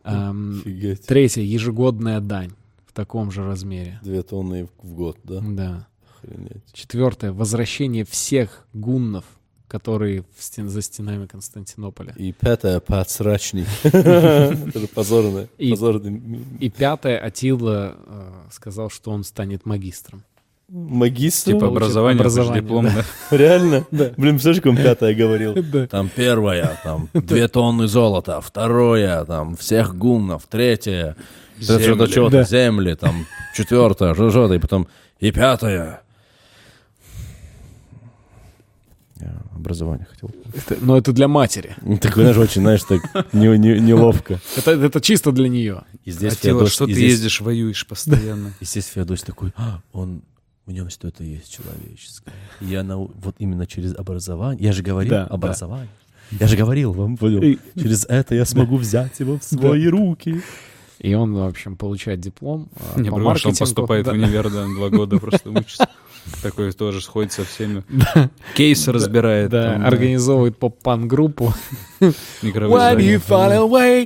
Эм, Офигеть. третье. Ежегодная дань в таком же размере. Две тонны в год, да? Да. Охренеть. Четвертое. Возвращение всех гуннов, которые в стен- за стенами Константинополя. И пятое, подсрачник. Это позорное. И пятое. Атила э, сказал, что он станет магистром. Магистр. Типа Получит образование, образование, диплом, да. да. Реально? Блин, представляешь, как он пятое говорил? Да. Там первое, там две тонны золота, второе, там всех гуннов, третье, Земли. что-то, что-то, Да. земли, там четвертое, что-то, и потом и пятое. Я образование хотел. Это- но это для матери. Ну, Такой, знаешь, очень, знаешь, так не- не- неловко. Это, это чисто для нее. И здесь Феодос- что и ты здесь- ездишь, воюешь постоянно? И здесь Феодосий такой, «А, он, в нем что-то есть человеческое. Я нау- вот именно через образование, я же говорил, Да, да. образование. Я же говорил вам, понял? И- через это я смогу взять его в свои руки. И он, в общем, получает диплом а, Не по потому что он поступает Да. в универ, да, два года просто учится. Такой тоже сходит со всеми. Кейс разбирает. Да, организовывает поп-пан-группу.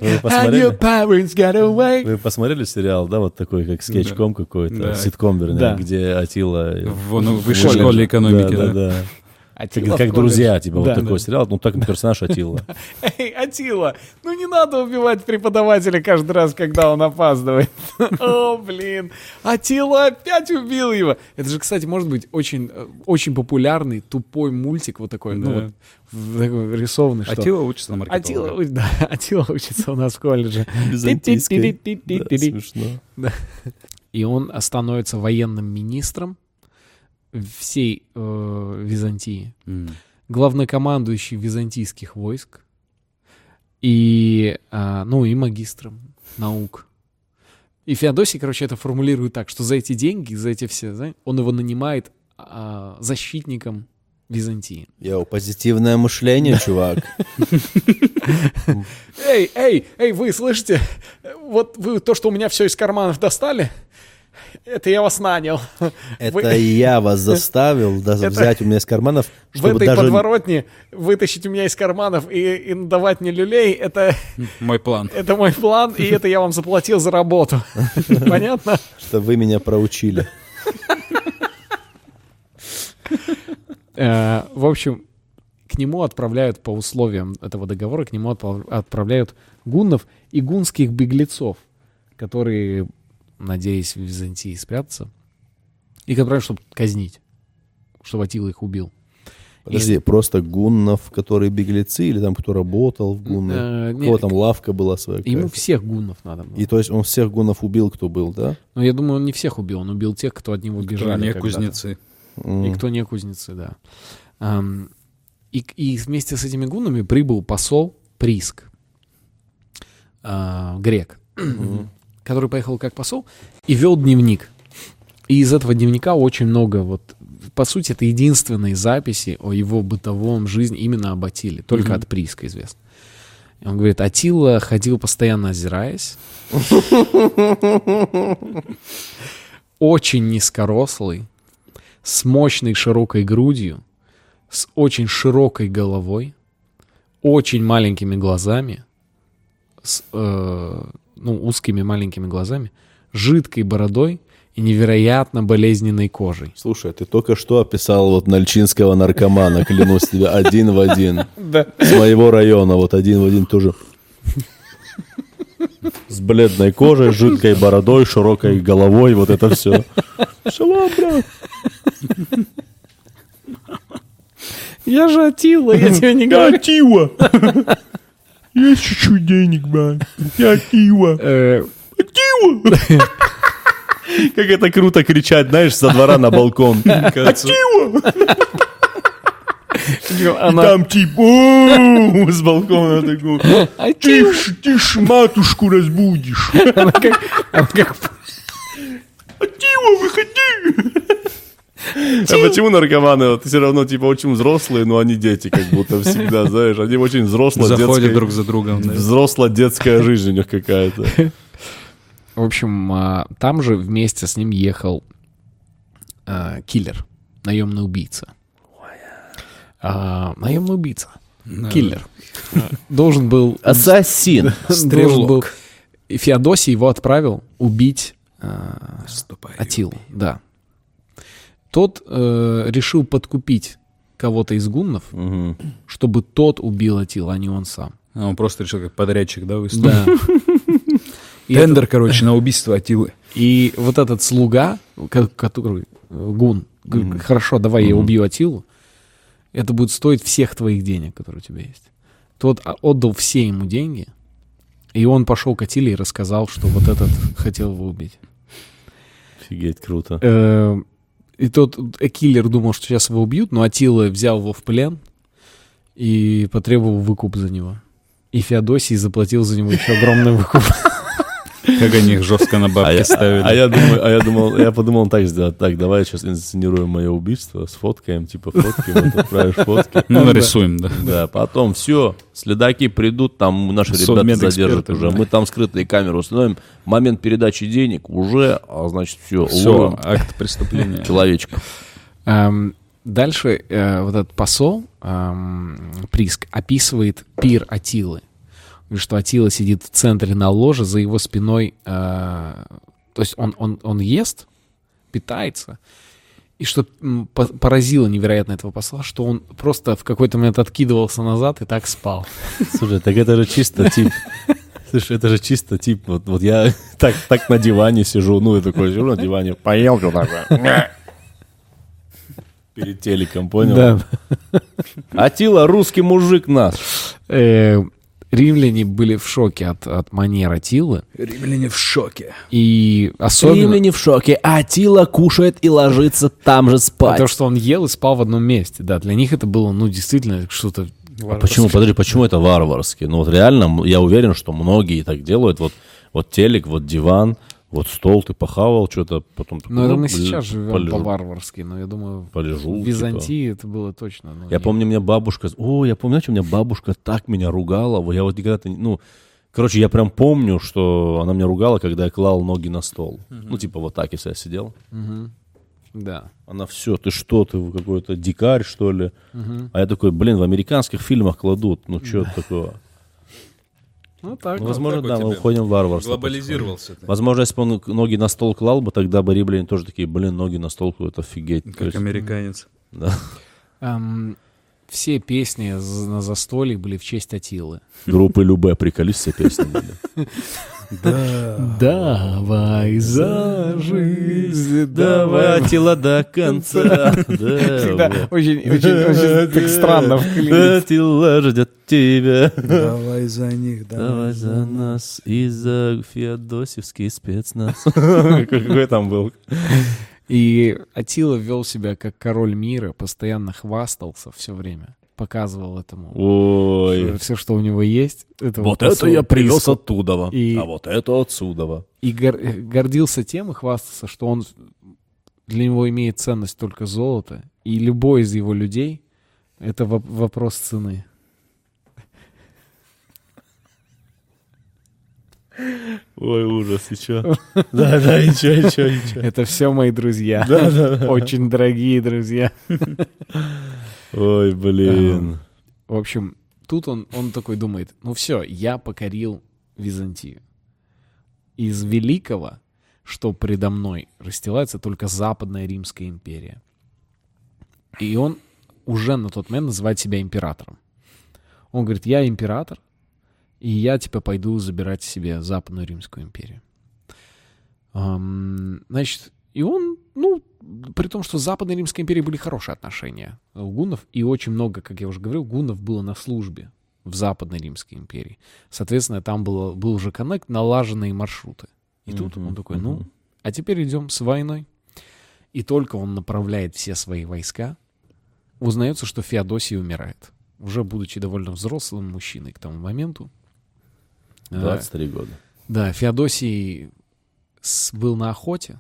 Вы посмотрели? parents got away. Вы посмотрели сериал, да, вот такой, как скетчком какой-то, ситком, вернее, где Атила... В ну, высшей школе экономики, Да, да. да, да. Атила Как, как друзья, типа, Да, вот такой да. сериал, ну так персонаж Атила. Эй, Атила, ну не надо убивать преподавателя каждый раз, когда он опаздывает. О, блин. Атила опять убил его. Это же, кстати, может быть очень, э, очень популярный, тупой мультик вот такой, ну вот, рисованный, что... Атила учится на Атила, маркетолога. уч- да, Атила учится у нас в колледже. Смешно. И он становится военным министром всей э, Византии. М. главнокомандующий византийских войск и, а, ну, и магистром наук. И Феодосий, короче, это формулирует так, что за эти деньги, за эти все, знаете, он его нанимает а, защитником Византии. Йоу, позитивное мышление, чувак. Эй, эй, эй, вы слышите? Вот вы то, что у меня все из карманов достали, это я вас нанял. Это Вы- я вас заставил да, Это- взять у меня из карманов, В чтобы этой даже... подворотне вытащить у меня из карманов и, и надавать мне люлей, это, Мой план. это мой план, и это я вам заплатил за работу. Понятно? Что вы меня проучили. Э, В общем, к нему отправляют по условиям этого договора, к нему отправляют гуннов и гунских беглецов, которые, надеясь в Византии спрятаться, их отправляют, чтобы казнить, чтобы Атила их убил. Подожди, просто гуннов, которые беглецы, или там кто работал в гуннах? Э, У кого там лавка была своя? Ему всех гуннов надо было. И то есть он всех гуннов убил, кто был, да? Но я думаю, он не всех убил, он убил тех, кто от него бежали. Не кузнецы. И кто не кузнецы, да. И, и вместе с этими гуннами прибыл посол Приск, а, грек, который поехал как посол и вел дневник. И из этого дневника очень много, вот, по сути, это единственные записи о его бытовом жизни именно об Атиле, только от Приска известно. И он говорит, Атила ходил постоянно озираясь, очень низкорослый, с мощной широкой грудью, с очень широкой головой, очень маленькими глазами, с э, ну, узкими маленькими глазами, жидкой бородой и невероятно болезненной кожей. Слушай, ты только что описал вот нальчинского наркомана, клянусь тебе, один в один. Да. С моего района, вот один в один тоже. С бледной кожей, жидкой бородой, широкой головой, вот это все. Шалом, брат. Я же Атила, я тебе не говорю. Тива. Есть чуть-чуть денег, брат. Я Тива. Э, Как это круто кричать, знаешь, со двора на балкон. Кажется, Она... Там тип, «О!» с балкона такой, ж, ты ж матушку разбудишь. Она как... Она как... Тима, выходи! А почему наркоманы вот, все равно типа очень взрослые, но они дети как будто всегда, знаешь, они очень взрослая заходят детская, друг за другом. да. взрослая детская жизнь у них какая-то. В общем, а, там же вместе с ним ехал а, киллер, наемный убийца. А, наемный убийца, Да. киллер. Должен был... Ассасин. Должен был... и Феодосий его отправил убить Ступай. Атилу, да. Тот э, решил подкупить кого-то из гуннов, Мгм. чтобы тот убил Атила, а не он сам. А он просто решил как подрядчик, да, выступить? Да. Тендер, короче, на убийство Атилы. И вот этот слуга, ко- который э, гун, говорит, хорошо, давай я убью Атилу, это будет стоить всех твоих денег, которые у тебя есть. Тот отдал все ему деньги, и он пошел к Атиле и рассказал, что вот этот хотел его убить. Офигеть, круто. И тот э, киллер думал, что сейчас его убьют, но Атила взял его в плен и потребовал выкуп за него. И Феодосий заплатил за него еще огромный выкуп. Как они их жестко на А бабки я, ставили. а я думаю, а я думал, я подумал так сделать. Так, давай сейчас инсценируем мое убийство, сфоткаем, типа вот отправишь фотки. Ну, нарисуем, да. Да, потом все, следаки придут, там наши ребята задержат уже. Мы там скрытые камеры установим. Момент передачи денег уже, а значит, все, Все, акт преступления. человечка. Эм, Дальше э, вот этот посол, эм, Приск, описывает пир Атилы. Что Атила сидит в центре на ложе, за его спиной... э, то есть он, он, он ест, питается. И что поразило невероятно этого посла, что он просто в какой-то момент откидывался назад и так спал. Слушай, так это же чисто тип... Слушай, это же чисто тип, вот, вот я так, так на диване сижу, ну, я такой сижу на диване, поел что такое. Перед телеком, понял? Атила, русский мужик наш. Римляне были в шоке от, от манер Атилы. Римляне в шоке. И особенно... в шоке. Атила кушает и ложится там же спать. То, что он ел и спал в одном месте, да, для них это было, ну, действительно, что-то... А почему, подожди, почему это варварски? Ну вот реально, я уверен, что многие так делают. Вот, вот телек, вот диван, вот стол, ты похавал что-то, потом... такой, Ну, это ну, мы блин, сейчас живем полежу, по-варварски, но я думаю, полежу, в типа. Византии это было точно. ну, Я не- помню, меня бабушка... О, я помню, знаете, у меня бабушка так меня ругала. Я вот никогда... Ну, короче, я прям помню, что она меня ругала, когда я клал ноги на стол. Ну, типа вот так, если я сидел. Мгм. Да. Она все, ты что, ты какой-то дикарь, что ли? А я такой, блин, в американских фильмах кладут. Ну, что такого? Ну, так. Ну, возможно, да, мы уходим в варварство. Глобализировался ты. Возможно, если бы он ноги на стол клал бы, тогда бы римляне тоже такие, блин, ноги на стол, это офигеть. Как есть, американец. да. Эм, все песни на застолье были в честь Атилы. Группы Любе, приколись, все песни были. Давай за жизнь, Даватила до конца. Всегда очень, очень, очень так странно вклинить. Даватила ждет тебя. Давай за них, Давай за нас и за Феодосевский спецназ. Какой там был? И Атила вел себя как король мира, постоянно хвастался все время, показывал этому Ой. все, что у него есть. Это Вот посол это я привез Приску. оттуда, И- а вот это отсюда. И гор- гордился тем и хвастался, что он для него имеет ценность только золото, и любой из его людей — это воп- вопрос цены. Ой, ужас, и чё? Да, да, и чё, и чё, и чё? Это все мои друзья. Да, да, да. Очень дорогие друзья. Ой, блин. В общем, тут он, он такой думает, ну все, я покорил Византию. Из великого, что предо мной, расстилается только Западная Римская империя. И он уже на тот момент называет себя императором. Он говорит, я император, и я типа пойду забирать себе Западную Римскую империю. Ам, значит, и он, ну, при том, что с Западной Римской империей были хорошие отношения у гуннов, и очень много, как я уже говорил, гуннов было на службе в Западной Римской империи. Соответственно, там было, был уже коннект, налаженные маршруты. И тут Мгм, он такой, ну, а теперь идем с войной. И только он направляет все свои войска, узнается, что Феодосий умирает. Уже будучи довольно взрослым мужчиной к тому моменту. Э, 23 года. да, Феодосий был на охоте,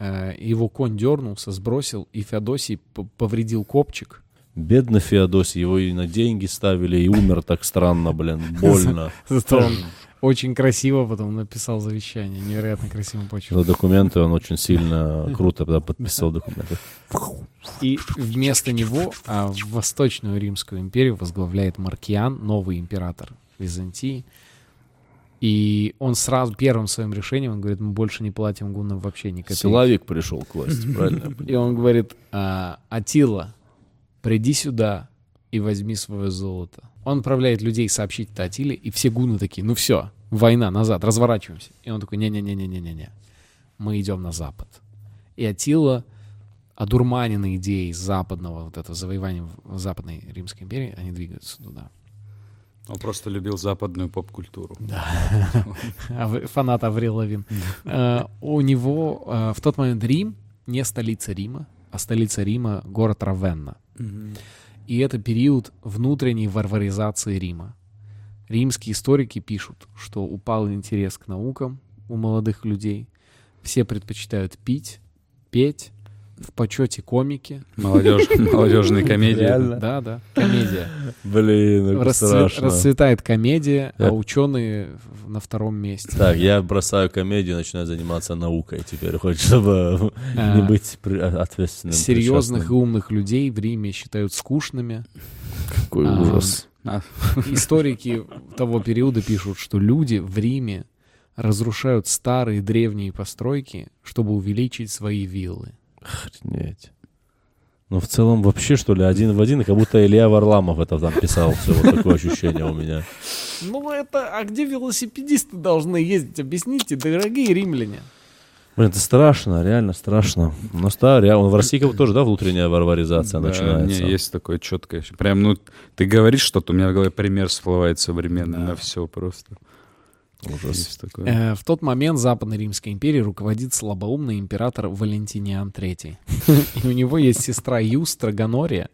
его конь дернулся, сбросил, и Феодосий повредил копчик. Бедный Феодосий, его и на деньги ставили, и умер так странно, блин, больно. Зато он очень красиво потом написал завещание, невероятно красивым почерком. За документы он очень сильно круто да, подписал документы. И вместо него а, Восточную Римскую империю возглавляет Маркиан, новый император Византии. И он сразу первым своим решением, он говорит, мы больше не платим гуннам вообще ни копейки. Силовик пришел к власти, правильно? И он говорит, а, Атила, приди сюда и возьми свое золото. Он отправляет людей сообщить это Атиле, и все гуны такие, ну все, война, назад, разворачиваемся. И он такой, не-не-не-не-не-не, мы идем на запад. И Атила, одурманенный идеей западного вот этого завоевания в Западной Римской империи, они двигаются туда. Он просто любил западную поп-культуру. Ав- Фанат Аврил Лавин. Э, У него э, в тот момент Рим не столица Рима, а столица Рима — город Равенна. И это период внутренней варваризации Рима. Римские историки пишут, что упал интерес к наукам у молодых людей. Все предпочитают пить, петь, в почете комики. Молодежь, молодежные комедии. Да, да, комедия. Блин, это Расцве- страшно. Расцветает комедия, а ученые на втором месте. Так, я бросаю комедию, начинаю заниматься наукой теперь, хоть чтобы А, не быть при- ответственным. Серьезных и умных людей в Риме считают скучными. Какой а, ужас. А, Историки того периода пишут, что люди в Риме разрушают старые древние постройки, чтобы увеличить свои виллы. Охренеть. Ну, в целом, вообще, что ли, один в один, как будто Илья Варламов это там писал. Все, вот такое ощущение у меня. Ну это, а где велосипедисты должны ездить? Объясните, дорогие римляне. Блин, это страшно, реально страшно. Но да, реально, в России как бы тоже, да, внутренняя варваризация да, начинается. Не, есть такое четкое. Прям, ну, ты говоришь что-то, у меня в голове пример всплывает современный на все просто. Ужас. Э, в тот момент Западной Римской империи руководит слабоумный император Валентиниан III. И у него есть сестра Юстра Гонория,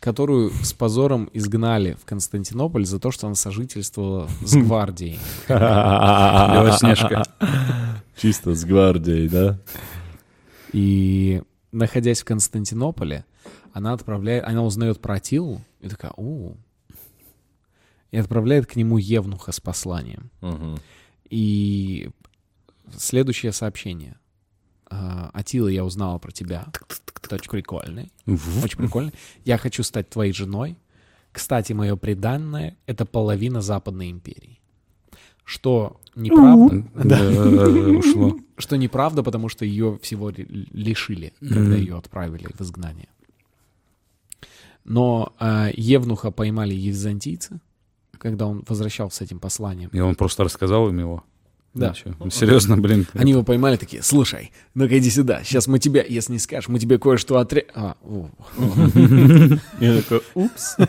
которую с позором изгнали в Константинополь за то, что она сожительствовала с гвардией. Белоснежка. Чисто с гвардией, да? И находясь в Константинополе, она отправляет, она узнает про Атилу и такая, о, и отправляет к нему Евнуха с посланием. Мгм. И следующее сообщение. А, Атила, я узнала про тебя. Ты очень прикольный. Очень прикольный. Я хочу стать твоей женой. Кстати, мое преданное — это половина Западной империи. Что неправда. Да, ушло. Что неправда, потому что ее всего ли- лишили, когда ее отправили в изгнание. Но а, Евнуха поймали византийцы, когда он возвращался с этим посланием. И он просто рассказал им его. Да. Ну серьезно, блин. Они его поймали такие, слушай, ну-ка иди сюда, сейчас мы тебя, если не скажешь, мы тебе кое-что отре... А, Я такой, упс.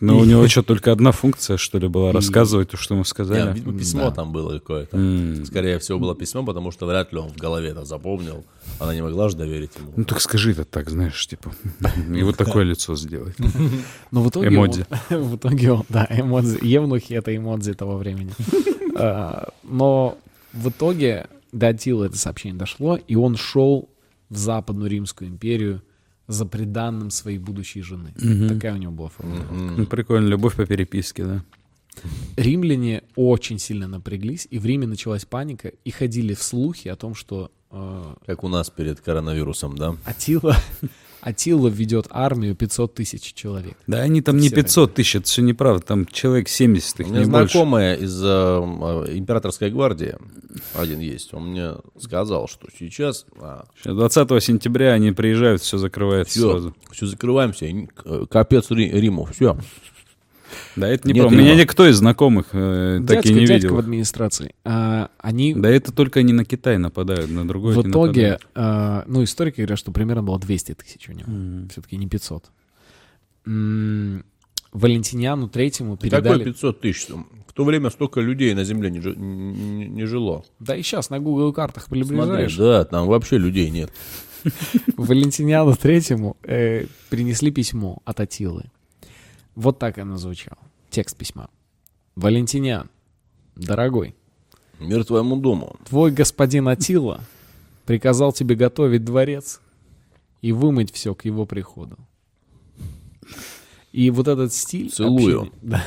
Но у него что, только одна функция, что ли, была? Рассказывать то, что ему сказали? видимо, письмо там было какое-то. Скорее всего, было письмо, потому что вряд ли он в голове это запомнил. Она не могла же доверить ему. Ну так скажи это так, знаешь, типа. И вот такое лицо сделай. Но в итоге Эмодзи. в итоге он, да, эмодзи. Евнухи — это эмодзи того времени. А, Но в итоге до Атилы это сообщение дошло, и он шел в Западную Римскую империю за преданным своей будущей жены. Такая у него была формулировка. Ну, прикольно, любовь по переписке, да. Римляне очень сильно напряглись, и в Риме началась паника, и ходили в слухи о том, что э, Как у нас перед коронавирусом, да? Атила, Атила ведет армию 500 тысяч человек. Да они там не Все 500 тысяч, это все неправда, там человек 70, У их меня не больше. знакомая из э, императорской гвардии один есть. Он мне сказал, что сейчас Сейчас 20 сентября они приезжают, все закрывается все, сразу. все закрываемся, капец Ри- Риму, все. Да, это не Нет, про. У меня никто из знакомых э, так дядька, и не дядька в видел. администрации. А, они Да это только они на Китай нападают, на другой в итоге, а, ну, историки говорят, что примерно было 200 тысяч у него. Все-таки не 500. М, Валентиниану Третьему Какой передали... 500 тысяч? В то время столько людей на земле не, не- не жило. Да и сейчас на Google картах Смотри, приближаешь. да, там вообще людей нет. Валентиниану Третьему э, принесли письмо от Атилы. Вот так оно звучало. Текст письма. Валентиниан, дорогой, Мир твоему дому. твой господин Атила приказал тебе готовить дворец и вымыть все к его приходу. И вот этот стиль... Целую. общения- да.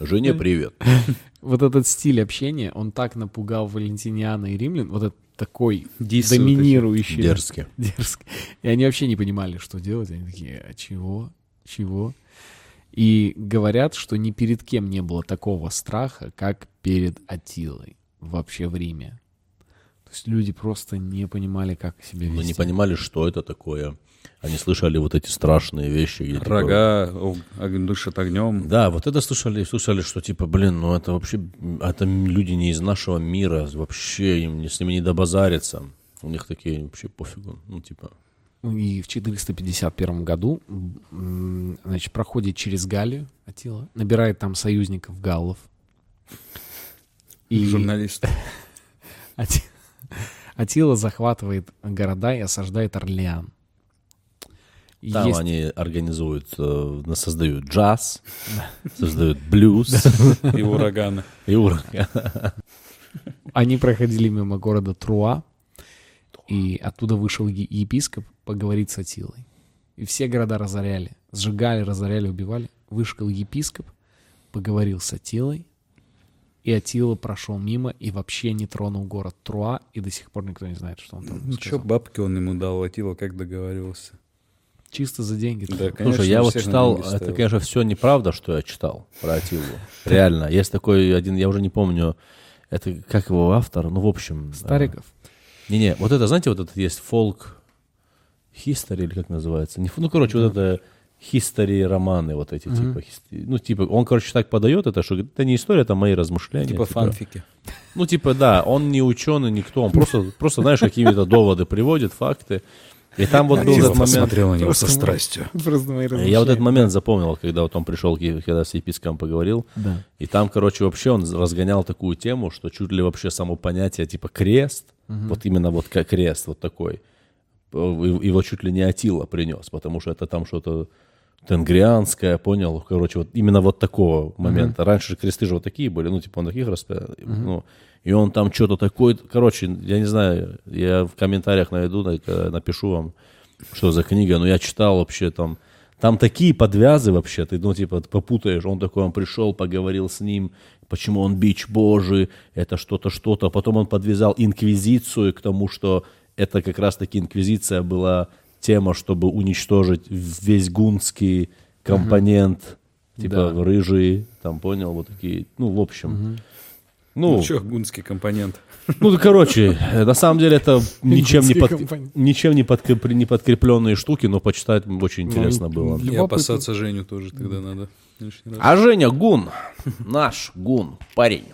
Жене привет. вот этот стиль общения, он так напугал Валентиниана и римлян, вот этот такой Дисы вот доминирующий. Дерзкий. Дерзкий. И они вообще не понимали, что делать. Они такие, а чего? Чего? И говорят, что ни перед кем не было такого страха, как перед Атилой вообще в Риме. То есть люди просто не понимали, как себя вести. Ну, не понимали, что это такое. Они слышали вот эти страшные вещи. где, типа, Рога ог- дышат огнем. Да, вот это слышали, слышали, что типа, блин, ну это вообще, это люди не из нашего мира, вообще им с ними не добазариться. У них такие вообще пофигу, ну типа. И в 451 году, значит, проходит через Галлию Атила, набирает там союзников галлов. И Журналист. Ати- Атила захватывает города и осаждает Орлеан. Там есть- они организуют, э, создают джаз, создают блюз И ураганы. и ураган. Они проходили мимо города Труа, и оттуда вышел епископ поговорить с Атилой. И все города разоряли. Сжигали, разоряли, убивали. Вышел епископ, поговорил с Атилой, и Атила прошел мимо и вообще не тронул город Труа, и до сих пор никто не знает, что он там Ну, что бабки он ему дал, Атила, как договаривался. Чисто за деньги. Да, конечно, Слушай, я вот читал, это, конечно, все неправда, что я читал про Атилу. Реально. Есть такой один, я уже не помню, это как его автор, ну, в общем. э, Стариков. Не-не, вот это, знаете, вот это есть фолк history, или как называется? Не Ну, короче, вот это history романы вот эти, типа, хис- ну, типа, он, короче, так подает это, что это не история, это мои размышления. Типа фанфики. Ну, типа, да, он не ученый, никто, он просто, просто знаешь, какие-то доводы приводит, факты. И там вот был этот момент... посмотрел на него со страстью. Я вот этот момент запомнил, когда вот он пришел, когда с епископом поговорил, и там, короче, вообще он разгонял такую тему, что чуть ли вообще само понятие типа крест, вот именно вот как крест вот такой, э, его чуть ли не Атила принес, потому что это там что-то тенгрианское, понял, короче, вот именно вот такого момента. Раньше же кресты же вот такие были, ну, типа он таких распя... ну, и он там что-то такое, короче, я не знаю, я в комментариях найду, на- напишу вам, что за книга, но я читал вообще там, там такие подвязы вообще, ты, ну, типа, попутаешь, он такой, он пришел, поговорил с ним, почему он бич божий, это что-то, что-то, потом он подвязал инквизицию к тому, что это как раз-таки инквизиция была тема, чтобы уничтожить весь гунский компонент, типа Да. рыжий, там, понял, вот такие, ну, в общем. Ну, Ну, что, гунский компонент. ну, да, короче, на самом деле это ничем не, под- ничем не, подкреп- не подкрепленные штуки, но почитать очень интересно было. И опасаться Женю тоже тогда надо. А Женя Гун, наш Гун, парень.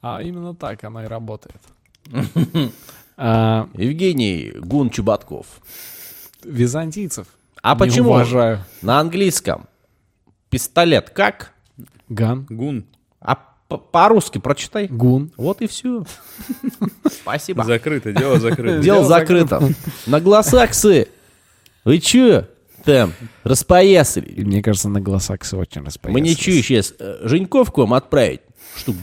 А именно так она и работает. А, Евгений Гун Чеботков. Византийцев. А не почему уважаю. на английском пистолет как? Ган. Гун. По-русски прочитай. Гун. Вот и все. Спасибо. Закрыто, дело закрыто. Дело закрыто. На гласаксы. Вы че там распоясали? И мне кажется, на глазаксы очень распоясались. Мы не чую сейчас Женьков к вам отправить. Штук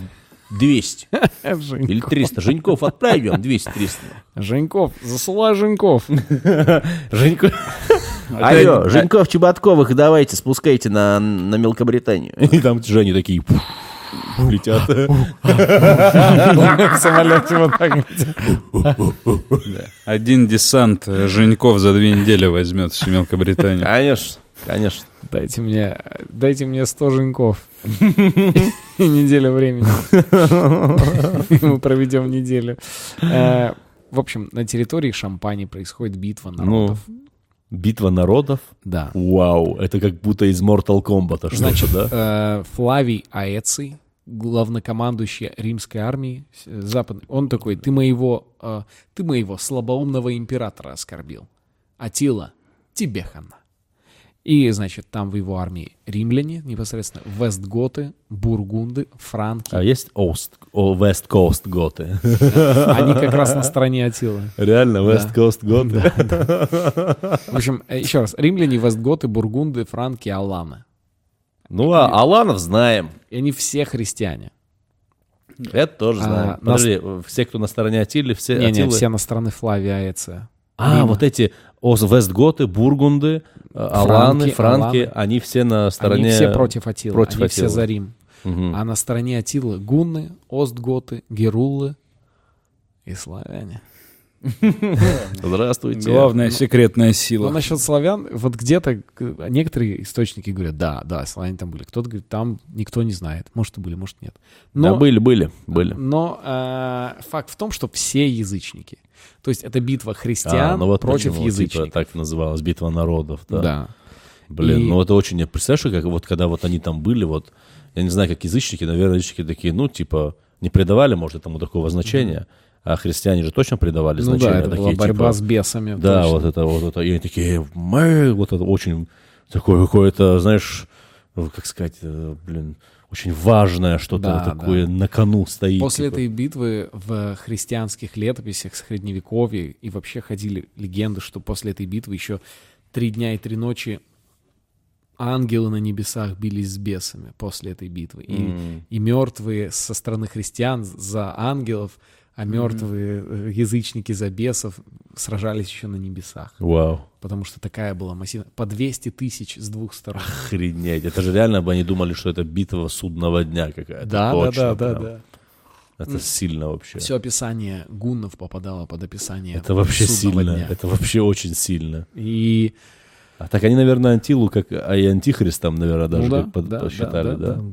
200 Женьков. или 300. Женьков отправим 200-300. Женьков, засылай Женьков. Женьков. Алло, Женьков Чеботковых давайте спускайте на, на Мелкобританию. И там Жени такие летят. В самолете вот так. Один десант Женьков за две недели возьмет всю Мелкобританию. Конечно, конечно. Дайте мне, дайте мне 100 Женьков. И неделю времени. Мы проведем неделю. Э, В общем, на территории Шампани происходит битва Ну, народов. Битва народов. Да. Вау, это как будто из Mortal Kombat что-то, Значит, да? э, Флавий Аэций, главнокомандующий римской армии э, западной, он такой, ты моего, э, ты моего слабоумного императора оскорбил. Атила, тебе хана. И, значит, там в его армии римляне, непосредственно вестготы, бургунды, франки. А есть Ост, о, West Coast готы? Они как раз на стороне Атилы. Реально, West Coast готы? В общем, э, еще раз, римляне, вестготы, бургунды, франки, аланы. Ну, а Аланов знаем. И они все христиане. Это тоже А, знаем. Подожди, все, кто на стороне Атилы, все Не-не, Атилы- все на стороне Флавия Аэция. А, вот эти Вестготы, Бургунды, э, Аланы, Франки, Аланы. они все на стороне... Они все против Атилы, против они все Аттилы. за Рим. Мгм. А на стороне Атилы гунны, остготы, герулы и славяне. Здравствуйте. Главная Ну, секретная Ну, сила. насчет славян, вот где-то некоторые источники говорят, да, да, славяне там были. Кто-то говорит, там никто не знает. Может, и были, может, нет. Да, Но, были, были, были. но э, факт в том, что все язычники. То есть это битва христиан А, ну вот против почему, язычников. Типа, так называлась битва народов, да. да. Блин, И- ну это очень... Представляешь, как вот когда вот они там были, вот, я не знаю, как язычники, наверное, язычники такие, ну, типа, не придавали, может, этому такого значения, а христиане же точно придавали Ну значение. да, это была такие, борьба типа, с бесами. Да, точно. вот это, вот это. И они такие, мы, вот это очень такое какое-то, знаешь, ну, как сказать, э, блин, очень важное что-то Да, такое на кону стоит. После типа. этой битвы в христианских летописях средневековья и вообще ходили легенды, что после этой битвы еще три дня и три ночи ангелы на небесах бились с бесами после этой битвы. И, М. и мертвые со стороны христиан за ангелов, а мертвые э, язычники за бесов сражались еще на небесах. Вау. Потому что такая была массивная. По 200 тысяч с двух сторон. Охренеть. Это же реально бы они думали, что это битва судного дня какая-то. Да, да, Точно да, да, прям. да. Это сильно вообще. Все описание гуннов попадало под описание Это вообще сильно. дня. Это вообще очень сильно. И А так они, наверное, Антилу, как а и Антихристом, наверное, даже Ну да, да, да, посчитали, да, да? да.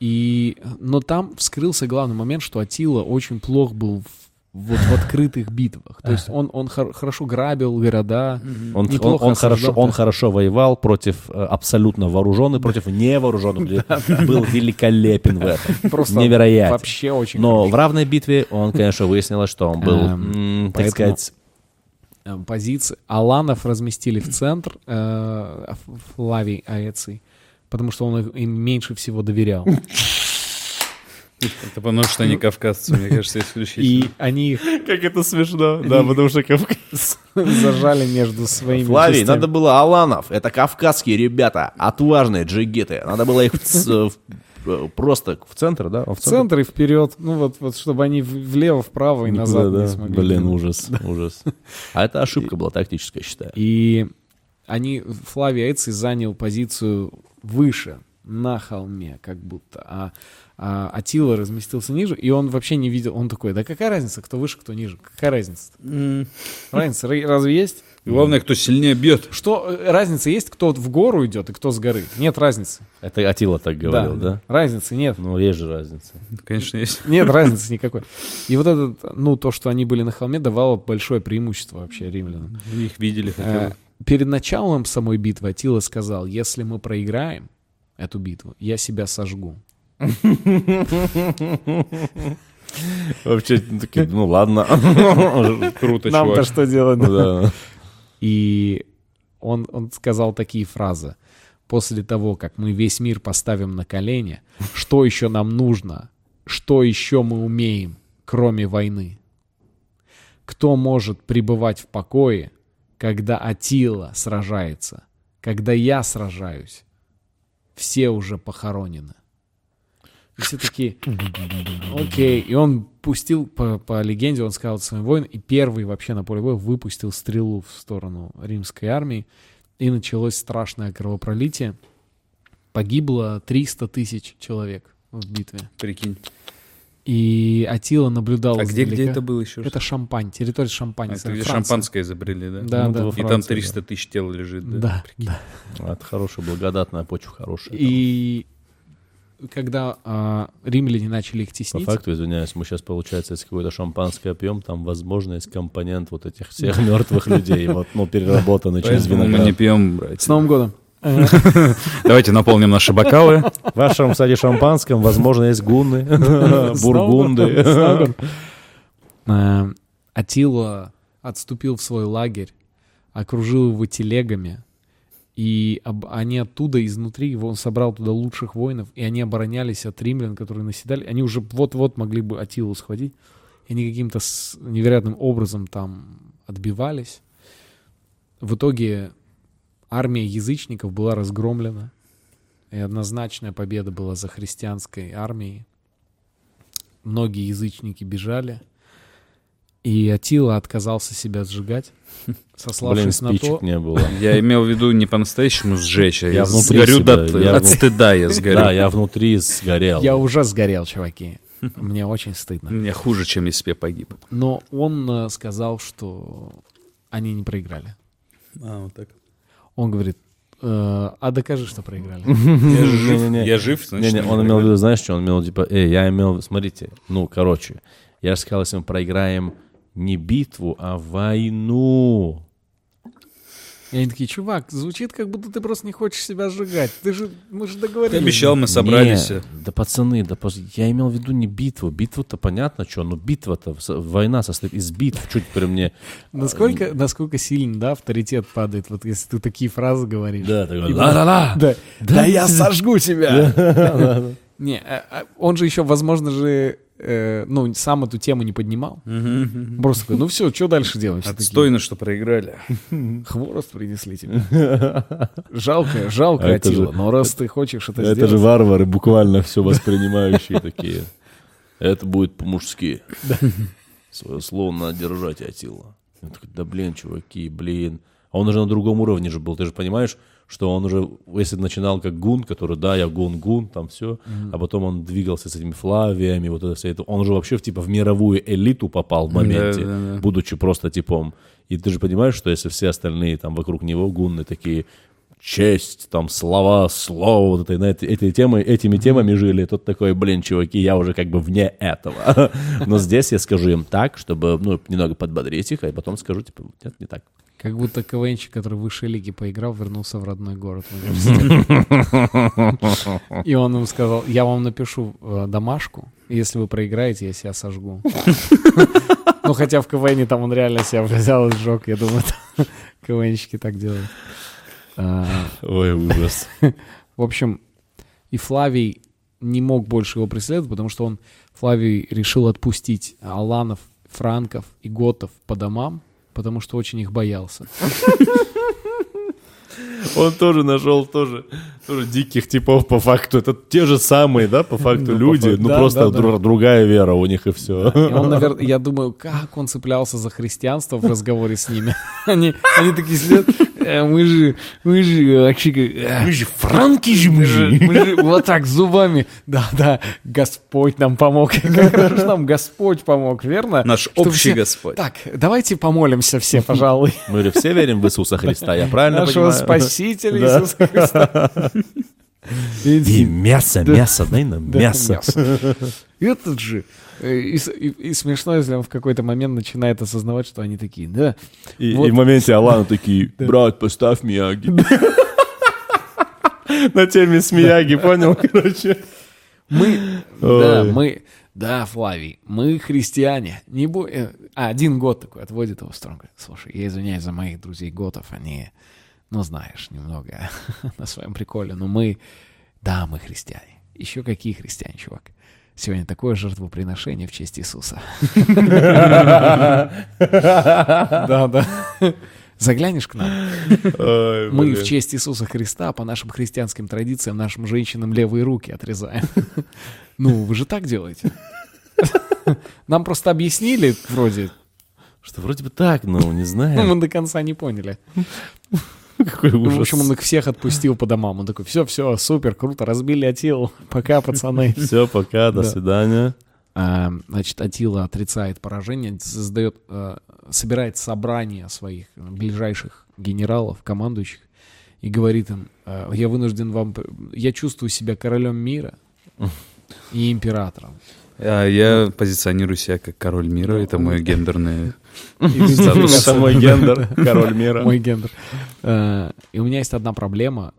И, но там вскрылся главный момент, что Атила очень плох был в, вот в открытых битвах. То есть он, он хор- хорошо грабил города. Он, он, он хорошо, он хорошо воевал против э, абсолютно вооруженных, против невооруженных. Был великолепен в этом. Просто Невероятен. вообще очень Но хорошо. в равной битве он, конечно, выяснилось, что он был, Эм, так поэтому- сказать, Э, позиции. Аланов разместили в центр э, Флавий Аэций, потому что он их- им меньше всего доверял. Это потому что они кавказцы, мне кажется, исключительно. И они их Как это смешно, да, потому что Кавказ. зажали между своими Флавий, надо было Аланов, это кавказские ребята, отважные джигиты, надо было их в- э, просто в центр, да? в центр и вперед, ну вот, вот чтобы они влево, вправо и Никуда, назад да. не смогли. Блин, ужас, ужас. А это ошибка была тактическая, считаю. И они, Флавий Аэций занял позицию выше, на холме, как будто, а, а Атила разместился ниже, и он вообще не видел, он такой, да какая разница, кто выше, кто ниже, какая разница? М. Разница ра- разве есть? Главное, кто сильнее бьет. Что, э, разница есть, кто в гору идет и кто с горы? Нет разницы. Это Атила так говорил, да? Разницы нет. Ну, есть же разница. Конечно, есть. Нет разницы никакой. И вот это, ну, то, что они были на холме, давало большое преимущество вообще римлянам. Их видели хотя Э, бы. Перед началом самой битвы Атила сказал, если мы проиграем эту битву, я себя сожгу. Вообще, ну, такие, ну ладно. Круто, Нам-то что делать? Да. И он, он сказал такие фразы. После того, как мы весь мир поставим на колени, что еще нам нужно? Что еще мы умеем, кроме войны? Кто может пребывать в покое, когда Атила сражается, когда я сражаюсь? Все уже похоронены. И все такие, окей. И он пустил, по, по легенде, он сказал своим воинам, и первый вообще на поле боя выпустил стрелу в сторону римской армии, и началось страшное кровопролитие. Погибло 300 тысяч человек в битве. Прикинь. И Атила наблюдал А где, где это было еще? Это Шампань, территория Шампань. А, это где Франция. шампанское изобрели, да? Да, Ну, да. И там Франции, 300 тысяч тел лежит, да? Да, да. да. Это хорошая, благодатная почва, хорошая. И когда а, римляне начали их По теснить, факту, извиняюсь, мы сейчас, получается, если какое-то шампанское пьем, там, возможно, есть компонент вот этих всех мертвых людей, вот, ну, переработанный через Поэтому мы виноград. не пьем, брать. с Новым годом. Давайте наполним наши бокалы. В вашем, кстати, шампанском, возможно, есть гунны, бургунды. Э, Атила отступил в свой лагерь, окружил его телегами, и об- они оттуда, изнутри, его он собрал туда лучших воинов, и они оборонялись от римлян, которые наседали. Они уже вот-вот могли бы Атилу схватить, и они каким-то невероятным образом там отбивались. В итоге армия язычников была разгромлена, и однозначная победа была за христианской армией. Многие язычники бежали, и Атила отказался себя сжигать, Блин, сославшись на то, не было. Я имел в виду не по-настоящему сжечь, а Я я внутри сгорю себя, до- я от вну- стыда я сгорю. Да, я внутри сгорел. я уже сгорел, чуваки. Мне очень стыдно. Мне хуже, чем если бы я погиб. Но он э, сказал, что они не проиграли. А, вот так. Он говорит, «Э, а докажи, что проиграли. Я жив, Не-не-не. я жив, значит, он имел в виду, знаешь, что он имел в виду, типа, эй, я имел, в виду, смотрите, ну, короче, я же сказал, если мы проиграем не битву, а войну. И они такие, чувак, звучит, как будто ты просто не хочешь себя сжигать. Ты же, мы же договорились. Ты обещал, мы собрались. Не, да пацаны, да я имел в виду не битву. Битву-то понятно, что, но битва-то, война состоит из битв. Чуть при мне... Насколько, насколько сильно, да, авторитет падает, вот если ты такие фразы говоришь. Да, такой, И да-да-да. Да, да я сожгу тебя. Не, а- а он же еще, возможно же, э, ну, сам эту тему не поднимал. Просто такой, ну все, что дальше? Все такие, Отстойно, что проиграли. Хворост принесли тебе. Жалко, жалко, А это Атила, же- но раз ты хочешь это, Это сделать... же варвары, буквально все воспринимающие такие. Это будет по-мужски. Свое слово надо держать, Атила. Я такой, да блин, чуваки, блин. А он уже на другом уровне же был. Ты же понимаешь, что он уже, если начинал как гун, который, да, я гун-гун, там все, а потом он двигался с этими флавиями, вот это все это. Он уже вообще типа в мировую элиту попал в моменте, да. будучи просто типом. И ты же понимаешь, что если все остальные там вокруг него гунны такие, честь, там, слова, слово, вот этой, на эти, этой темы, этими темами жили, тут такой, блин, чуваки, я уже как бы вне этого. Но здесь я скажу им так, чтобы, ну, немного подбодрить их, а потом скажу, типа, нет, не так. Как будто КВНчик, который в высшей лиге поиграл, вернулся в родной город. И он им сказал, я вам напишу э, домашку, если вы проиграете, я себя сожгу. Ну, хотя в КВНе там он реально себя взял и сжег, я думаю, КВНщики так делают. А, Ой, ужас. В общем, и Флавий не мог больше его преследовать, потому что он, Флавий, решил отпустить Аланов, Франков и Готов по домам, потому что очень их боялся. Он тоже нашел тоже, тоже диких типов по факту. Это те же самые, да, по факту Да, по люди, факту. ну Да, просто да, дру- другая вера у них и все. И он, наверное, я думаю, как он цеплялся за христианство в разговоре с ними. Они, они такие сидят, «Э, мы же, мы же вообще... как, э, же франки же мы же, мы же вот так зубами. Да, да, Господь нам помог. Как хорошо нам Господь помог, верно? Наш Чтобы общий все- Господь. Так, давайте помолимся все, пожалуй. Мы же все верим в Иисуса Христа, я правильно Нашего понимаю? Спасителя Да. Иисуса Христа. И мясо, мясо, дай нам мясо. Этот же. э, И, и- и смешно, если он в какой-то момент начинает осознавать, что они такие, да, И, Вот. и в моменте Алана такие, брат, поставь Мияги. На теме с Мияги, понял, короче. Мы, да, мы, да, Флавий, мы христиане. Не бо... э, А, один год такой отводит его говорит, Слушай, я извиняюсь за моих друзей готов, они, ну, знаешь, немного на своем приколе, но мы, да, мы христиане. Еще какие христиане, чувак? Сегодня такое жертвоприношение в честь Иисуса. Да, да. Заглянешь к нам? Ой, Мы в честь Иисуса Христа, по нашим христианским традициям, нашим женщинам левые руки отрезаем. Ну, вы же так делаете. Нам просто объяснили, вроде, Что вроде бы так, но не знаю. мы до конца не поняли. Какой Ну, ужас. в общем, он их всех отпустил по домам. Он такой, все, все, супер, круто, разбили Атилу. Пока, пацаны. Все, пока, до Да. свидания. А, Значит, Атила отрицает поражение, создает, э, собирает собрание своих ближайших генералов, командующих, и говорит им, э, я вынужден вам, я чувствую себя королем мира и императором. А я позиционирую себя как король мира. Это мой гендерный... Это мой гендер, король мира. Мой гендер. Э, И у меня есть одна проблема.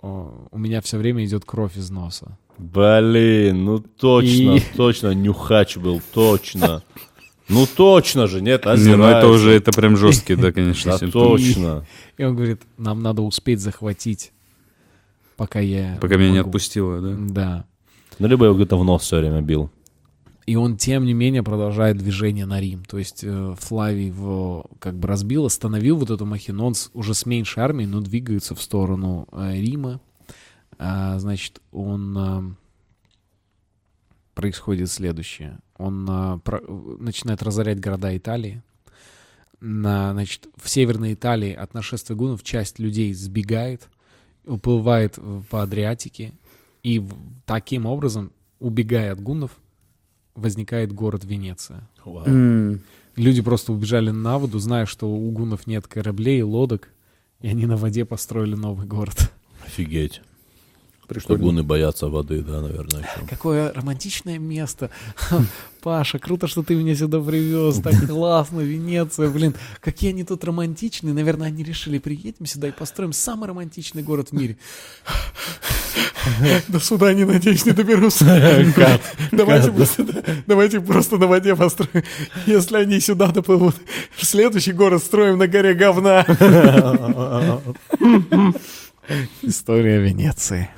У меня все время идет кровь из носа. Блин, ну точно, И- точно, нюхач был, точно. Ну точно же, нет, Не, озирайся. ну это уже, это прям жесткие, да, конечно, Да точно. И он говорит, нам надо успеть захватить, пока я... Пока меня не могу». отпустило, да? Да. Ну, либо я где-то в нос все время бил. И он, тем не менее, продолжает движение на Рим. То есть э, Флавий его как бы разбил, остановил вот эту махину. Он уже с меньшей армией, но двигается в сторону э, Рима. А, значит, он... а, происходит следующее. Он начинает разорять города Италии. На, значит, в Северной Италии от нашествия гуннов часть людей сбегает, уплывает по Адриатике, и таким образом, убегая от гуннов, возникает город Венеция. Вау. М. Люди просто убежали на воду, зная, что у гуннов нет кораблей и лодок, и они на воде построили новый город. Офигеть. Прикольно. гуны боятся воды, да, наверное, еще. Какое романтичное место. Паша, круто, что ты меня сюда привез. Так классно, Венеция, блин. Какие они тут романтичные. Наверное, они решили, приедем сюда и построим самый романтичный город в мире. До свидания, надеюсь, не доберусь. Давайте, просто- давайте просто на воде построим. Если они сюда доплывут, следующий город строим на горе говна. История Венеции.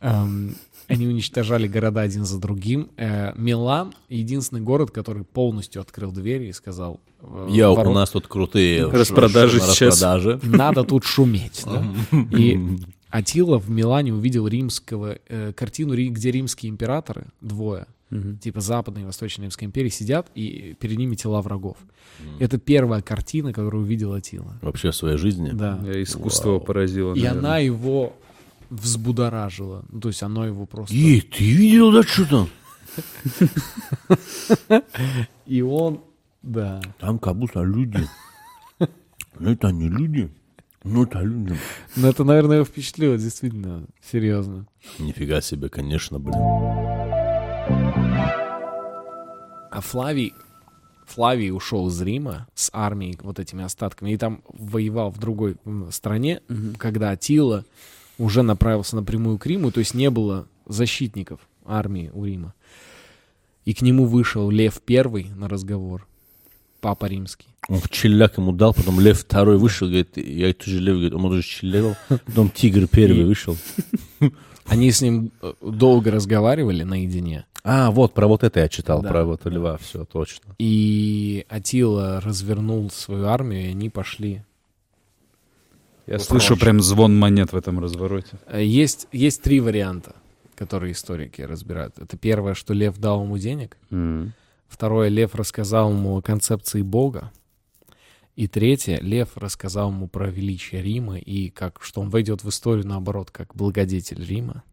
Эм, Они уничтожали города один за другим. Э, Милан — единственный город, который полностью открыл двери и сказал... э, Я, у нас тут крутые Распродажи сейчас. распродажи. Надо тут шуметь. И Атила в Милане увидел римского, э, картину, где римские императоры, двое, Мгм. типа Западной и Восточной Римской империи, сидят, и перед ними тела врагов. Это первая картина, которую увидел Атила. Вообще в своей жизни. Да. Я искусство Вау. поразило. И наверное. она его взбудоражила. Ну, то есть оно его просто... Ей, ты видел, да, что там? И он... Да. Там как будто люди. Но это не люди. Ну, это люди. Но это, наверное, его впечатлило, действительно, серьезно. Нифига себе, конечно, блин. А Флавий... Флавий ушел из Рима с армией, вот этими остатками, и там воевал в другой стране, когда Атила уже направился напрямую к Риму, то есть не было защитников армии у Рима. И к нему вышел Лев Первый на разговор, папа римский. Он в челяк ему дал, потом лев второй вышел, говорит, я тоже лев, говорит, он уже челевал. Потом тигр первый вышел. Они с ним э, долго разговаривали наедине, А, вот, про вот это я читал, Да. про вот льва, все, точно. и Атила развернул свою армию, и они пошли Я Вот слышу прям звон монет в этом развороте. Э, Есть, есть три варианта, которые историки разбирают. Это первое, что Лев дал ему денег. Второе, Лев рассказал ему о концепции Бога. И третье, Лев рассказал ему про величие Рима и как, что он войдет в историю, наоборот, как благодетель Рима.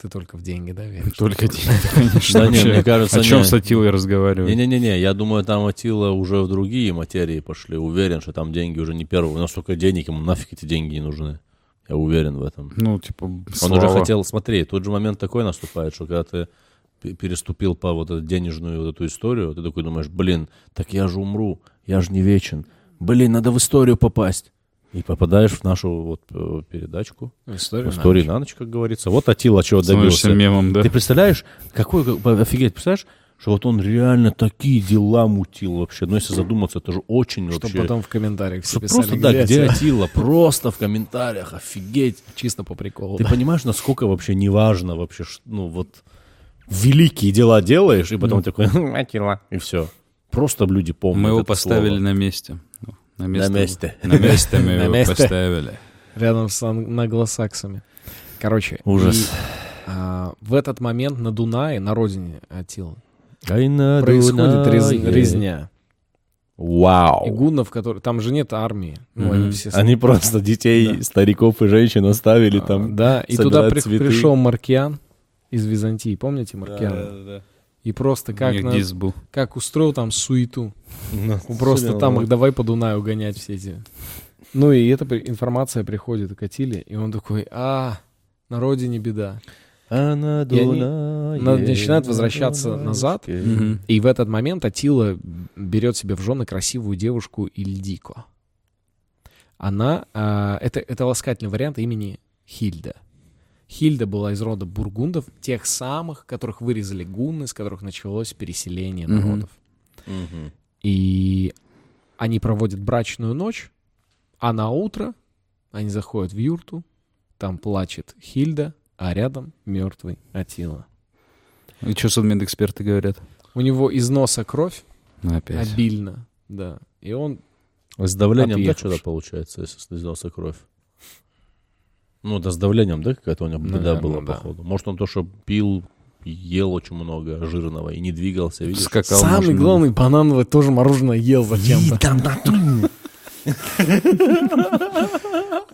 Ты только в деньги, да, веришь? Только деньги, конечно. Да не, вообще. мне кажется, О чем с Атилой разговаривать? Не-не-не, я думаю, там Атила уже в другие материи пошли. Уверен, что там деньги уже не первые. У нас столько денег, ему нафиг эти деньги не нужны. Я уверен в этом. Ну, типа, Он уже хотел, смотри, тот же момент такой наступает, что когда ты переступил по вот эту денежную вот эту историю, ты такой думаешь, блин, так я же умру, я же не вечен. Блин, надо в историю попасть. И попадаешь в нашу вот э, передачку. История. В истории на ночь, как говорится. Вот Атила чего Становишься добился. мемом, да? Ты представляешь, какой, как- офигеть, представляешь, что вот он реально такие дела мутил вообще. Но если задуматься, это же очень Что вообще... потом в комментариях все Что писали, просто, да, где Атила? Просто в комментариях, офигеть. Чисто по приколу. Ты да. понимаешь, насколько вообще неважно вообще, ну вот великие дела делаешь, и потом такой, «Хм, и все. Просто люди помнят Мы его это поставили слово. на месте. Ну, На место. месте. На месте мы На его месте. поставили. Рядом с ан- англосаксами. Короче. Ужас. и, а, в этот момент на Дунае, на родине Атилы, на происходит рез- резня. И Вау. гуннов, которые... Там же нет армии. Ну, они все... Они просто детей, Да. стариков и женщин оставили А, там. Да, и туда при- пришел Маркиан из Византии. Помните Маркиана? И просто как, на- был. как устроил там суету. Ну, Просто там их давай по Дунаю гонять все эти. Ну и эта информация приходит к Атиле, и он такой, а, на родине беда. А на Дунае, на- начинают на возвращаться назад. И в этот момент Атила берет себе в жены красивую девушку Ильдико. Она, а, это, это ласкательный вариант имени Хильда. Хильда была из рода бургундов, тех самых, которых вырезали гунны, с которых началось переселение Мгм. народов. Мгм. И они проводят брачную ночь, а на утро они заходят в юрту, там плачет Хильда, а рядом мертвый Атила. И что судмедэксперты говорят? У него из носа кровь опять. обильно, да. И он С давлением, да, Отъехавший. что-то получается, если снизился кровь? Ну, да, с давлением, да, какая-то у него беда Наверное, была, да. походу. Может, он то, что пил, ел очень много жирного и не двигался, видишь? Скакал, Самый может, главный банановый тоже мороженое ел зачем-то.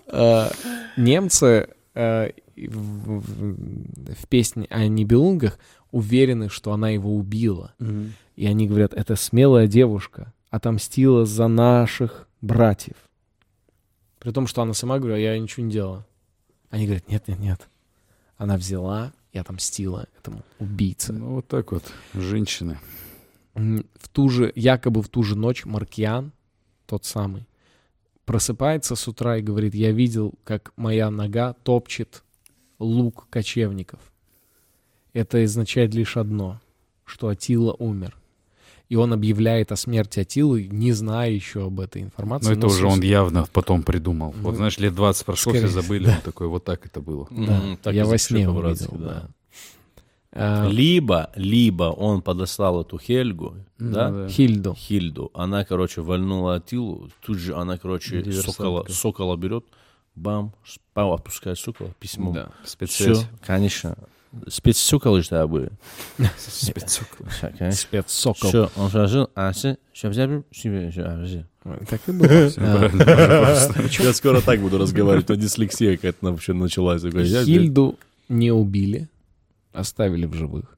Э, Немцы в в- в песне о Нибелунгах уверены, что она его убила. И они говорят, это смелая девушка отомстила за наших братьев. При том, что она сама говорила, я ничего не делала. Они говорят, нет, нет, нет. Она взяла и отомстила этому убийце. Ну, вот так вот, женщины. В ту же, якобы в ту же ночь Маркиан, тот самый, просыпается с утра и говорит, я видел, как моя нога топчет лук кочевников. Это означает лишь одно, что Атила умер. И он объявляет о смерти Атилы, не зная еще об этой информации. Но Ну, это уже с- он явно потом придумал. Ну, Вот знаешь, лет 20 прошло, все скорее, забыли. Он такой, вот так это было. Да, М, так я во сне увидел, да. да. А, Либо, либо он подослал эту Хельгу, Ну да, да. Хильду. Хильду. Она, короче, вальнула Атилу. Тут же она, короче, сокола, сокола берет, бам, отпускает сокола, письмо. Да. Спецсвязь. Все, конечно. Спецсоколы же были. Спецсокол. Спецсокол. Все, он сразу, а все, все взяли, себе, все, Так и было. А, Я скоро так буду разговаривать, но дислексия какая-то вообще началась. Хильду не убили, оставили в живых.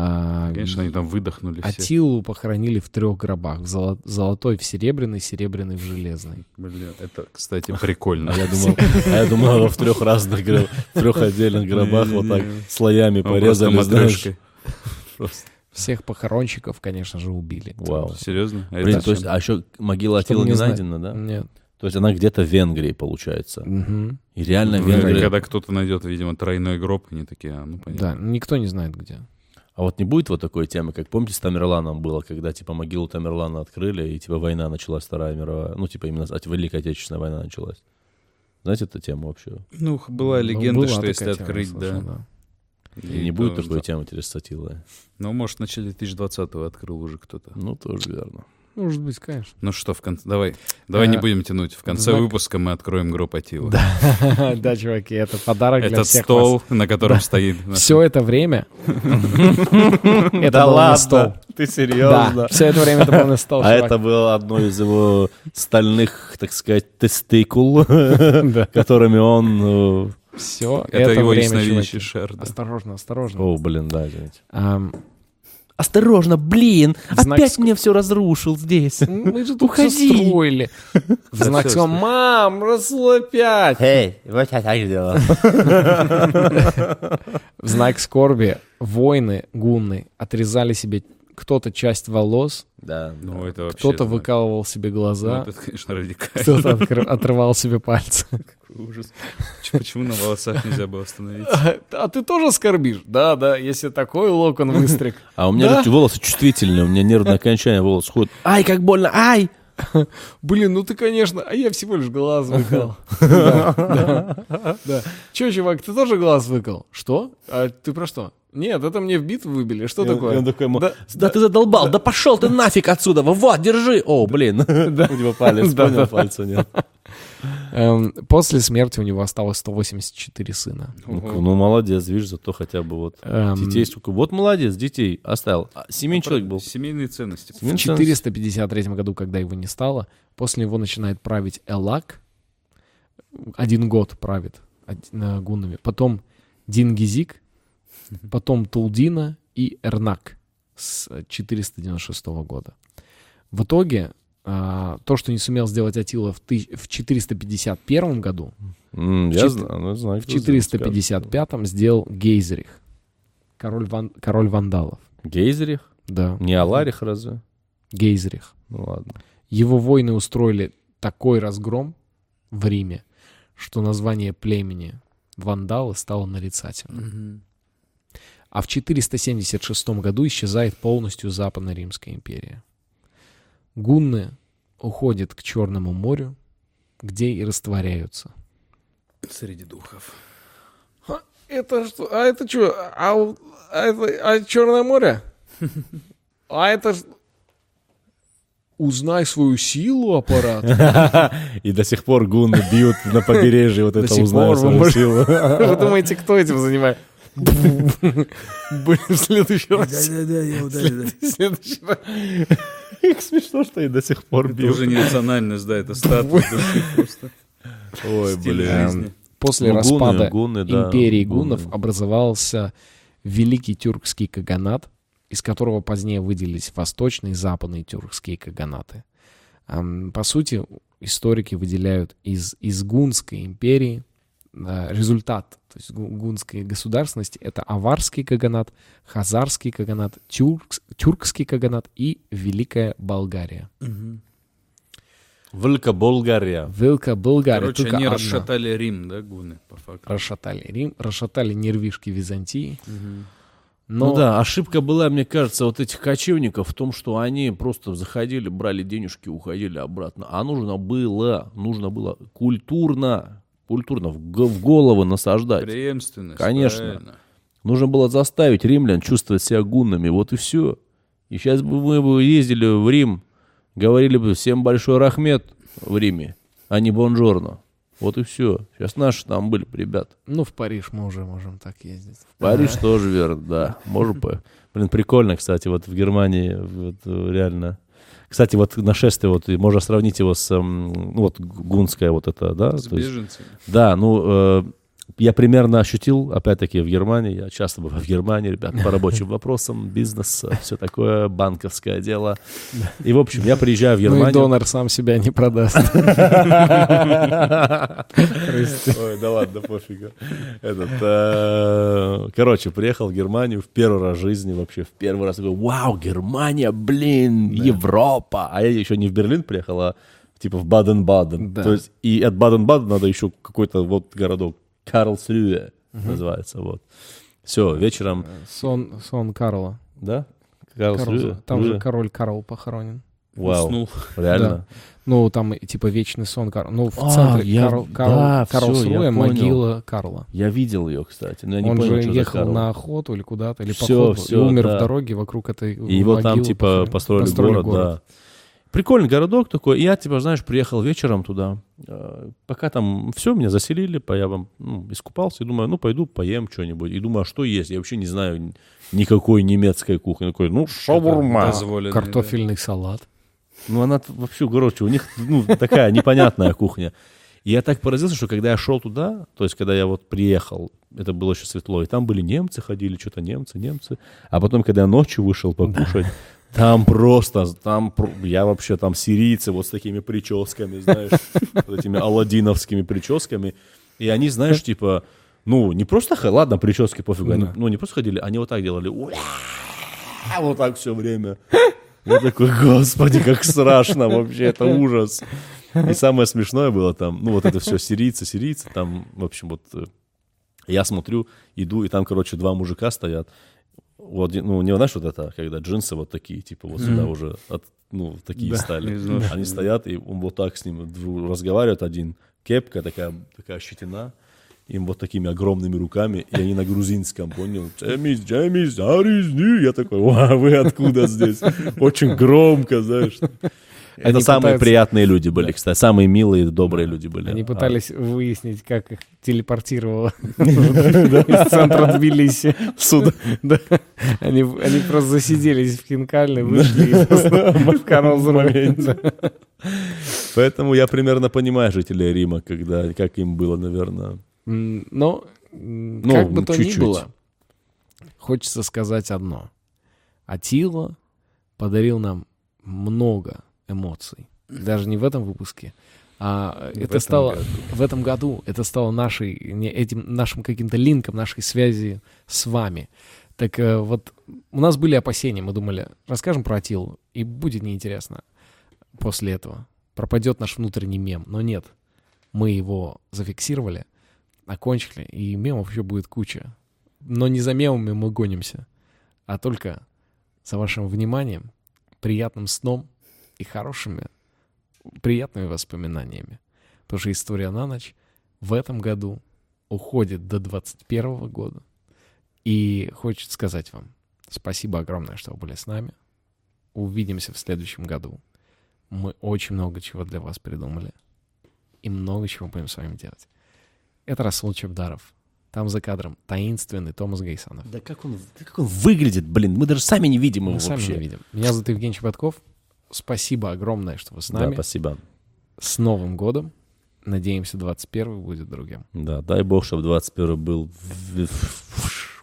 А, Конечно, они там выдохнули все. Атилу похоронили в трех гробах. В золо- золотой в серебряный, серебряный в железный. Блин, это, кстати, прикольно. А я думал, а я думал, в трех разных, гро- в трех отдельных гробах вот так слоями просто порезали, знаешь. матрешкой. Всех похоронщиков, конечно же, убили. Вау. Серьезно? А Блин, то есть, а еще могила Атила не найдена, да? Нет. То есть она где-то в Венгрии, получается. Мгм. И реально в Ну, Венгрии. Когда кто-то найдет, видимо, тройной гроб, они такие, а, ну понятно. Да, никто не знает где. А вот не будет вот такой темы, как помните с Тамерланом было, когда типа могилу Тамерлана открыли, и типа война началась, Вторая мировая, ну типа именно от- Великая Отечественная война началась. Знаете эту тему вообще? Ну, была Ну, легенда, была что если такая тема, открыть, слышал, да. И не будет такой темы через Сатила. Ну, может, в начале 2020-го открыл уже кто-то. Ну, тоже верно. Может быть, конечно. Ну что, в конце... Давай, давай не А, будем тянуть. В конце знак- выпуска мы откроем гроб Атила. Да, чуваки, это подарок для Этот всех стол, на котором стоит... Все это время это был на стол. Ты Да, все это время это был на стол, А это было одно из его стальных, так сказать, тестикул, которыми он... Все Это это его время, ясновидящий да. Осторожно, э, осторожно. О, блин, да, извините. Осторожно, блин, В знак опять ск- мне все разрушил здесь. Мы же тут Уходи. всё строили. В знак сказал, мам, Расул опять. Эй, вот я так сделал. В знак скорби воины гунны отрезали себе кто-то часть волос, Да, Ну, это вообще... кто-то знак. выкалывал себе Ну, глаза, это, конечно, радикально. кто-то откры- отрывал себе пальцы. Какой ужас. Почему на волосах нельзя было остановиться? А а ты тоже скорбишь? Да, да, если такой локон выстриг. А у меня Да? волосы чувствительные, у меня нервное окончание волос ходит. Ай, как больно, ай! Блин, ну ты, конечно, а я всего лишь глаз выкал. Да, да, да. Че, чувак, ты тоже глаз выкал? Что? А ты про что? Нет, это мне в битву выбили. Что И он- такое? и он такой ему, Да, да, ты задолбал, да, пошел ты нафиг отсюда, вот, держи. О, блин. У него палец, Да, понял, да. пальца нет. Эм, После смерти у него осталось 184 сына. Ну, ну, молодец, видишь, зато хотя бы вот Эм, детей сколько. Вот молодец, детей оставил. А, Семейный человек был. Семейные ценности. В Семейный 453 году, когда его не стало, после него начинает править Элак. Один год правит гуннами. Потом Дингизик, потом Тулдина и Эрнак с 496 года. В итоге а, то, что не сумел сделать Атила в, тысяч- в 451 году, М, В Я чет- знаю, ну, знаю. в знает, скажет. 455 сделал Гейзерих, король, ван- король вандалов. Гейзерих? Да, Не Аларих разве? Гейзерих. Ну ладно. Его воины устроили такой разгром в Риме, что название племени вандалы стало нарицательным. А в 476 году исчезает полностью Западно-Римская империя. Гунны уходят к Черному морю, где и растворяются. Среди духов. Это что? А это что? А, а это а Черное море? А это Узнай свою силу, аппарат. И до сих пор гунны бьют на побережье вот это вы свою силу. Вы думаете, кто этим занимается? Блин, в следующий раз. Да-да-да, я ударил. В следующий раз. Смешно, что и до сих пор Это бьют. уже не национальность, да, это статус просто. Ой, блин. жизни. После распада империи гуннов образовался Великий тюркский каганат, из которого позднее выделились восточные и западные тюркские каганаты. Ам, По сути, историки выделяют из, из Гунской империи результат, то есть гу- гунской государственности, это аварский каганат, хазарский каганат, тюркс- тюркский каганат и Великая Болгария. Великоболгария. Великая Болгария. Короче, только они одна. расшатали Рим, да, гуны, по факту. расшатали Рим, расшатали нервишки Византии. Но Ну да, ошибка была, мне кажется, вот этих кочевников в том, что они просто заходили, брали денежки, уходили обратно. А нужно было, нужно было культурно, культурно в, г- в головы насаждать. Преемственность. Конечно. правильно. Нужно было заставить римлян чувствовать себя гуннами, вот и все. И сейчас бы мы бы ездили в Рим, говорили бы всем большой рахмет в Риме, а не бонжорно. Вот и все. Сейчас наши там были, ребят. ну, в Париж мы уже можем так ездить. Париж тоже верно, да. Можем по... Блин, прикольно, кстати, вот в Германии вот, э, реально. Кстати, вот нашествие, вот, можно сравнить его с, ну, вот, гунское вот это, да? С то есть- беженцами. да, ну, э, я примерно ощутил, опять-таки, в Германии, я часто бываю в Германии, ребят, по рабочим вопросам, бизнес, все такое, банковское дело. И, в общем, я приезжаю в Ну и Германию. донор сам себя не продаст. Ой, да ладно, пофигу. Этот, э, короче, приехал в Германию в первый раз в жизни вообще, в первый раз такой, вау, Германия, блин, Европа. А я еще не в Берлин приехал, а типа в Баден-Баден. Да. То есть, и от Баден-Бадена надо еще какой-то вот городок, Карлсрюе называется, вот. Все, вечером, Сон, сон Карла. да? Карл- Карлсрюе? там же Рюе? король Карл похоронен. Вау, Уснул. реально? Ну, там типа вечный сон Карла. Ну, в А, центре я- Карл, да, Карл, всё, Карлсруэ я понял. могила Карла. Я видел ее, кстати, но я не Он понял, же ехал Карл. на охоту или куда-то, или Всё, походу, всё, и умер да. в дороге вокруг этой И его там, типа, похоронен. построили, город, да. Прикольный городок такой. И я, типа, знаешь, приехал вечером туда. Э, Пока там все, меня заселили, я вам ну, искупался. И думаю, ну, пойду поем что-нибудь. И думаю, а что есть? Я вообще не знаю никакой немецкой кухни. Такой, ну, шаурма. Дозволенный, да. Картофельный салат. Ну, она вообще, короче, у них, ну, такая непонятная кухня. И я так поразился, что когда я шел туда, то есть, когда я вот приехал, это было еще светло, и там были немцы, ходили, что-то немцы, немцы. А потом, когда я ночью вышел покушать, там просто, там, я вообще там сирийцы вот с такими прическами, знаешь, вот этими аладдиновскими прическами. И они, знаешь, типа, ну, не просто, ладно, прически пофигу, они, ну, не просто ходили, они вот так делали, вот так все время. Я такой, господи, как страшно вообще, это ужас. И самое смешное было там, ну вот это все сирийцы, сирийцы, там, в общем, вот э, я смотрю, иду, и там, короче, два мужика стоят. Вот, ну, не знаешь, вот это, когда джинсы вот такие, типа, вот сюда уже, от, ну, такие стали. изношенные. Они стоят, и он вот так с ним разговаривает один. Кепка такая, такая щетина, им вот такими огромными руками, и они на грузинском, понял? Джемис, Джемис, Аризни. Я такой, «Ва, вы откуда здесь? Очень громко, знаешь. Это самые пытаются- приятные люди были, кстати. Самые милые, добрые люди были. Они А, пытались выяснить, как их телепортировало из центра Тбилиси. Сюда. Да. Они, просто засиделись в Хинкальной, вышли в Карлсруэ. Да. Поэтому я примерно понимаю жителей Рима, когда, как им было, наверное. Но, Ну, как бы то ни чуть-чуть. было, хочется сказать одно. Атила подарил нам много эмоций. Даже не в этом выпуске, а В это этом стало году. в этом году. Это стало нашей, не, этим нашим каким-то линком, нашей связи с вами. Так э, вот, у нас были опасения, мы думали, расскажем про Атилу, и будет неинтересно после этого. Пропадет наш внутренний мем, но нет. Мы его зафиксировали, окончили, и мемов еще будет куча. Но не за мемами мы гонимся, а только за вашим вниманием, приятным сном и хорошими, приятными воспоминаниями. Потому что история на ночь в этом году уходит до 21 года. И хочет сказать вам спасибо огромное, что вы были с нами. Увидимся в следующем году. Мы очень много чего для вас придумали. И много чего будем с вами делать. Это Расул Чебдаров. Там за кадром таинственный Томас Гейсанов. Да как он, как он выглядит, блин, мы даже сами не видим его Мы сами вообще. не видим. Меня зовут Евгений Чеботков. Спасибо огромное, что вы с Да, нами. спасибо. С Новым годом. Надеемся, 21 будет другим. Да, дай бог, чтобы 21 был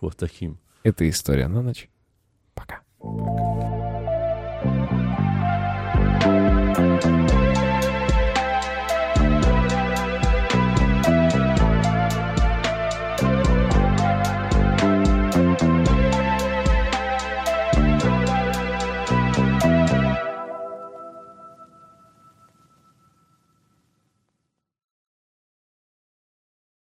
вот таким. Это история на ночь. Пока.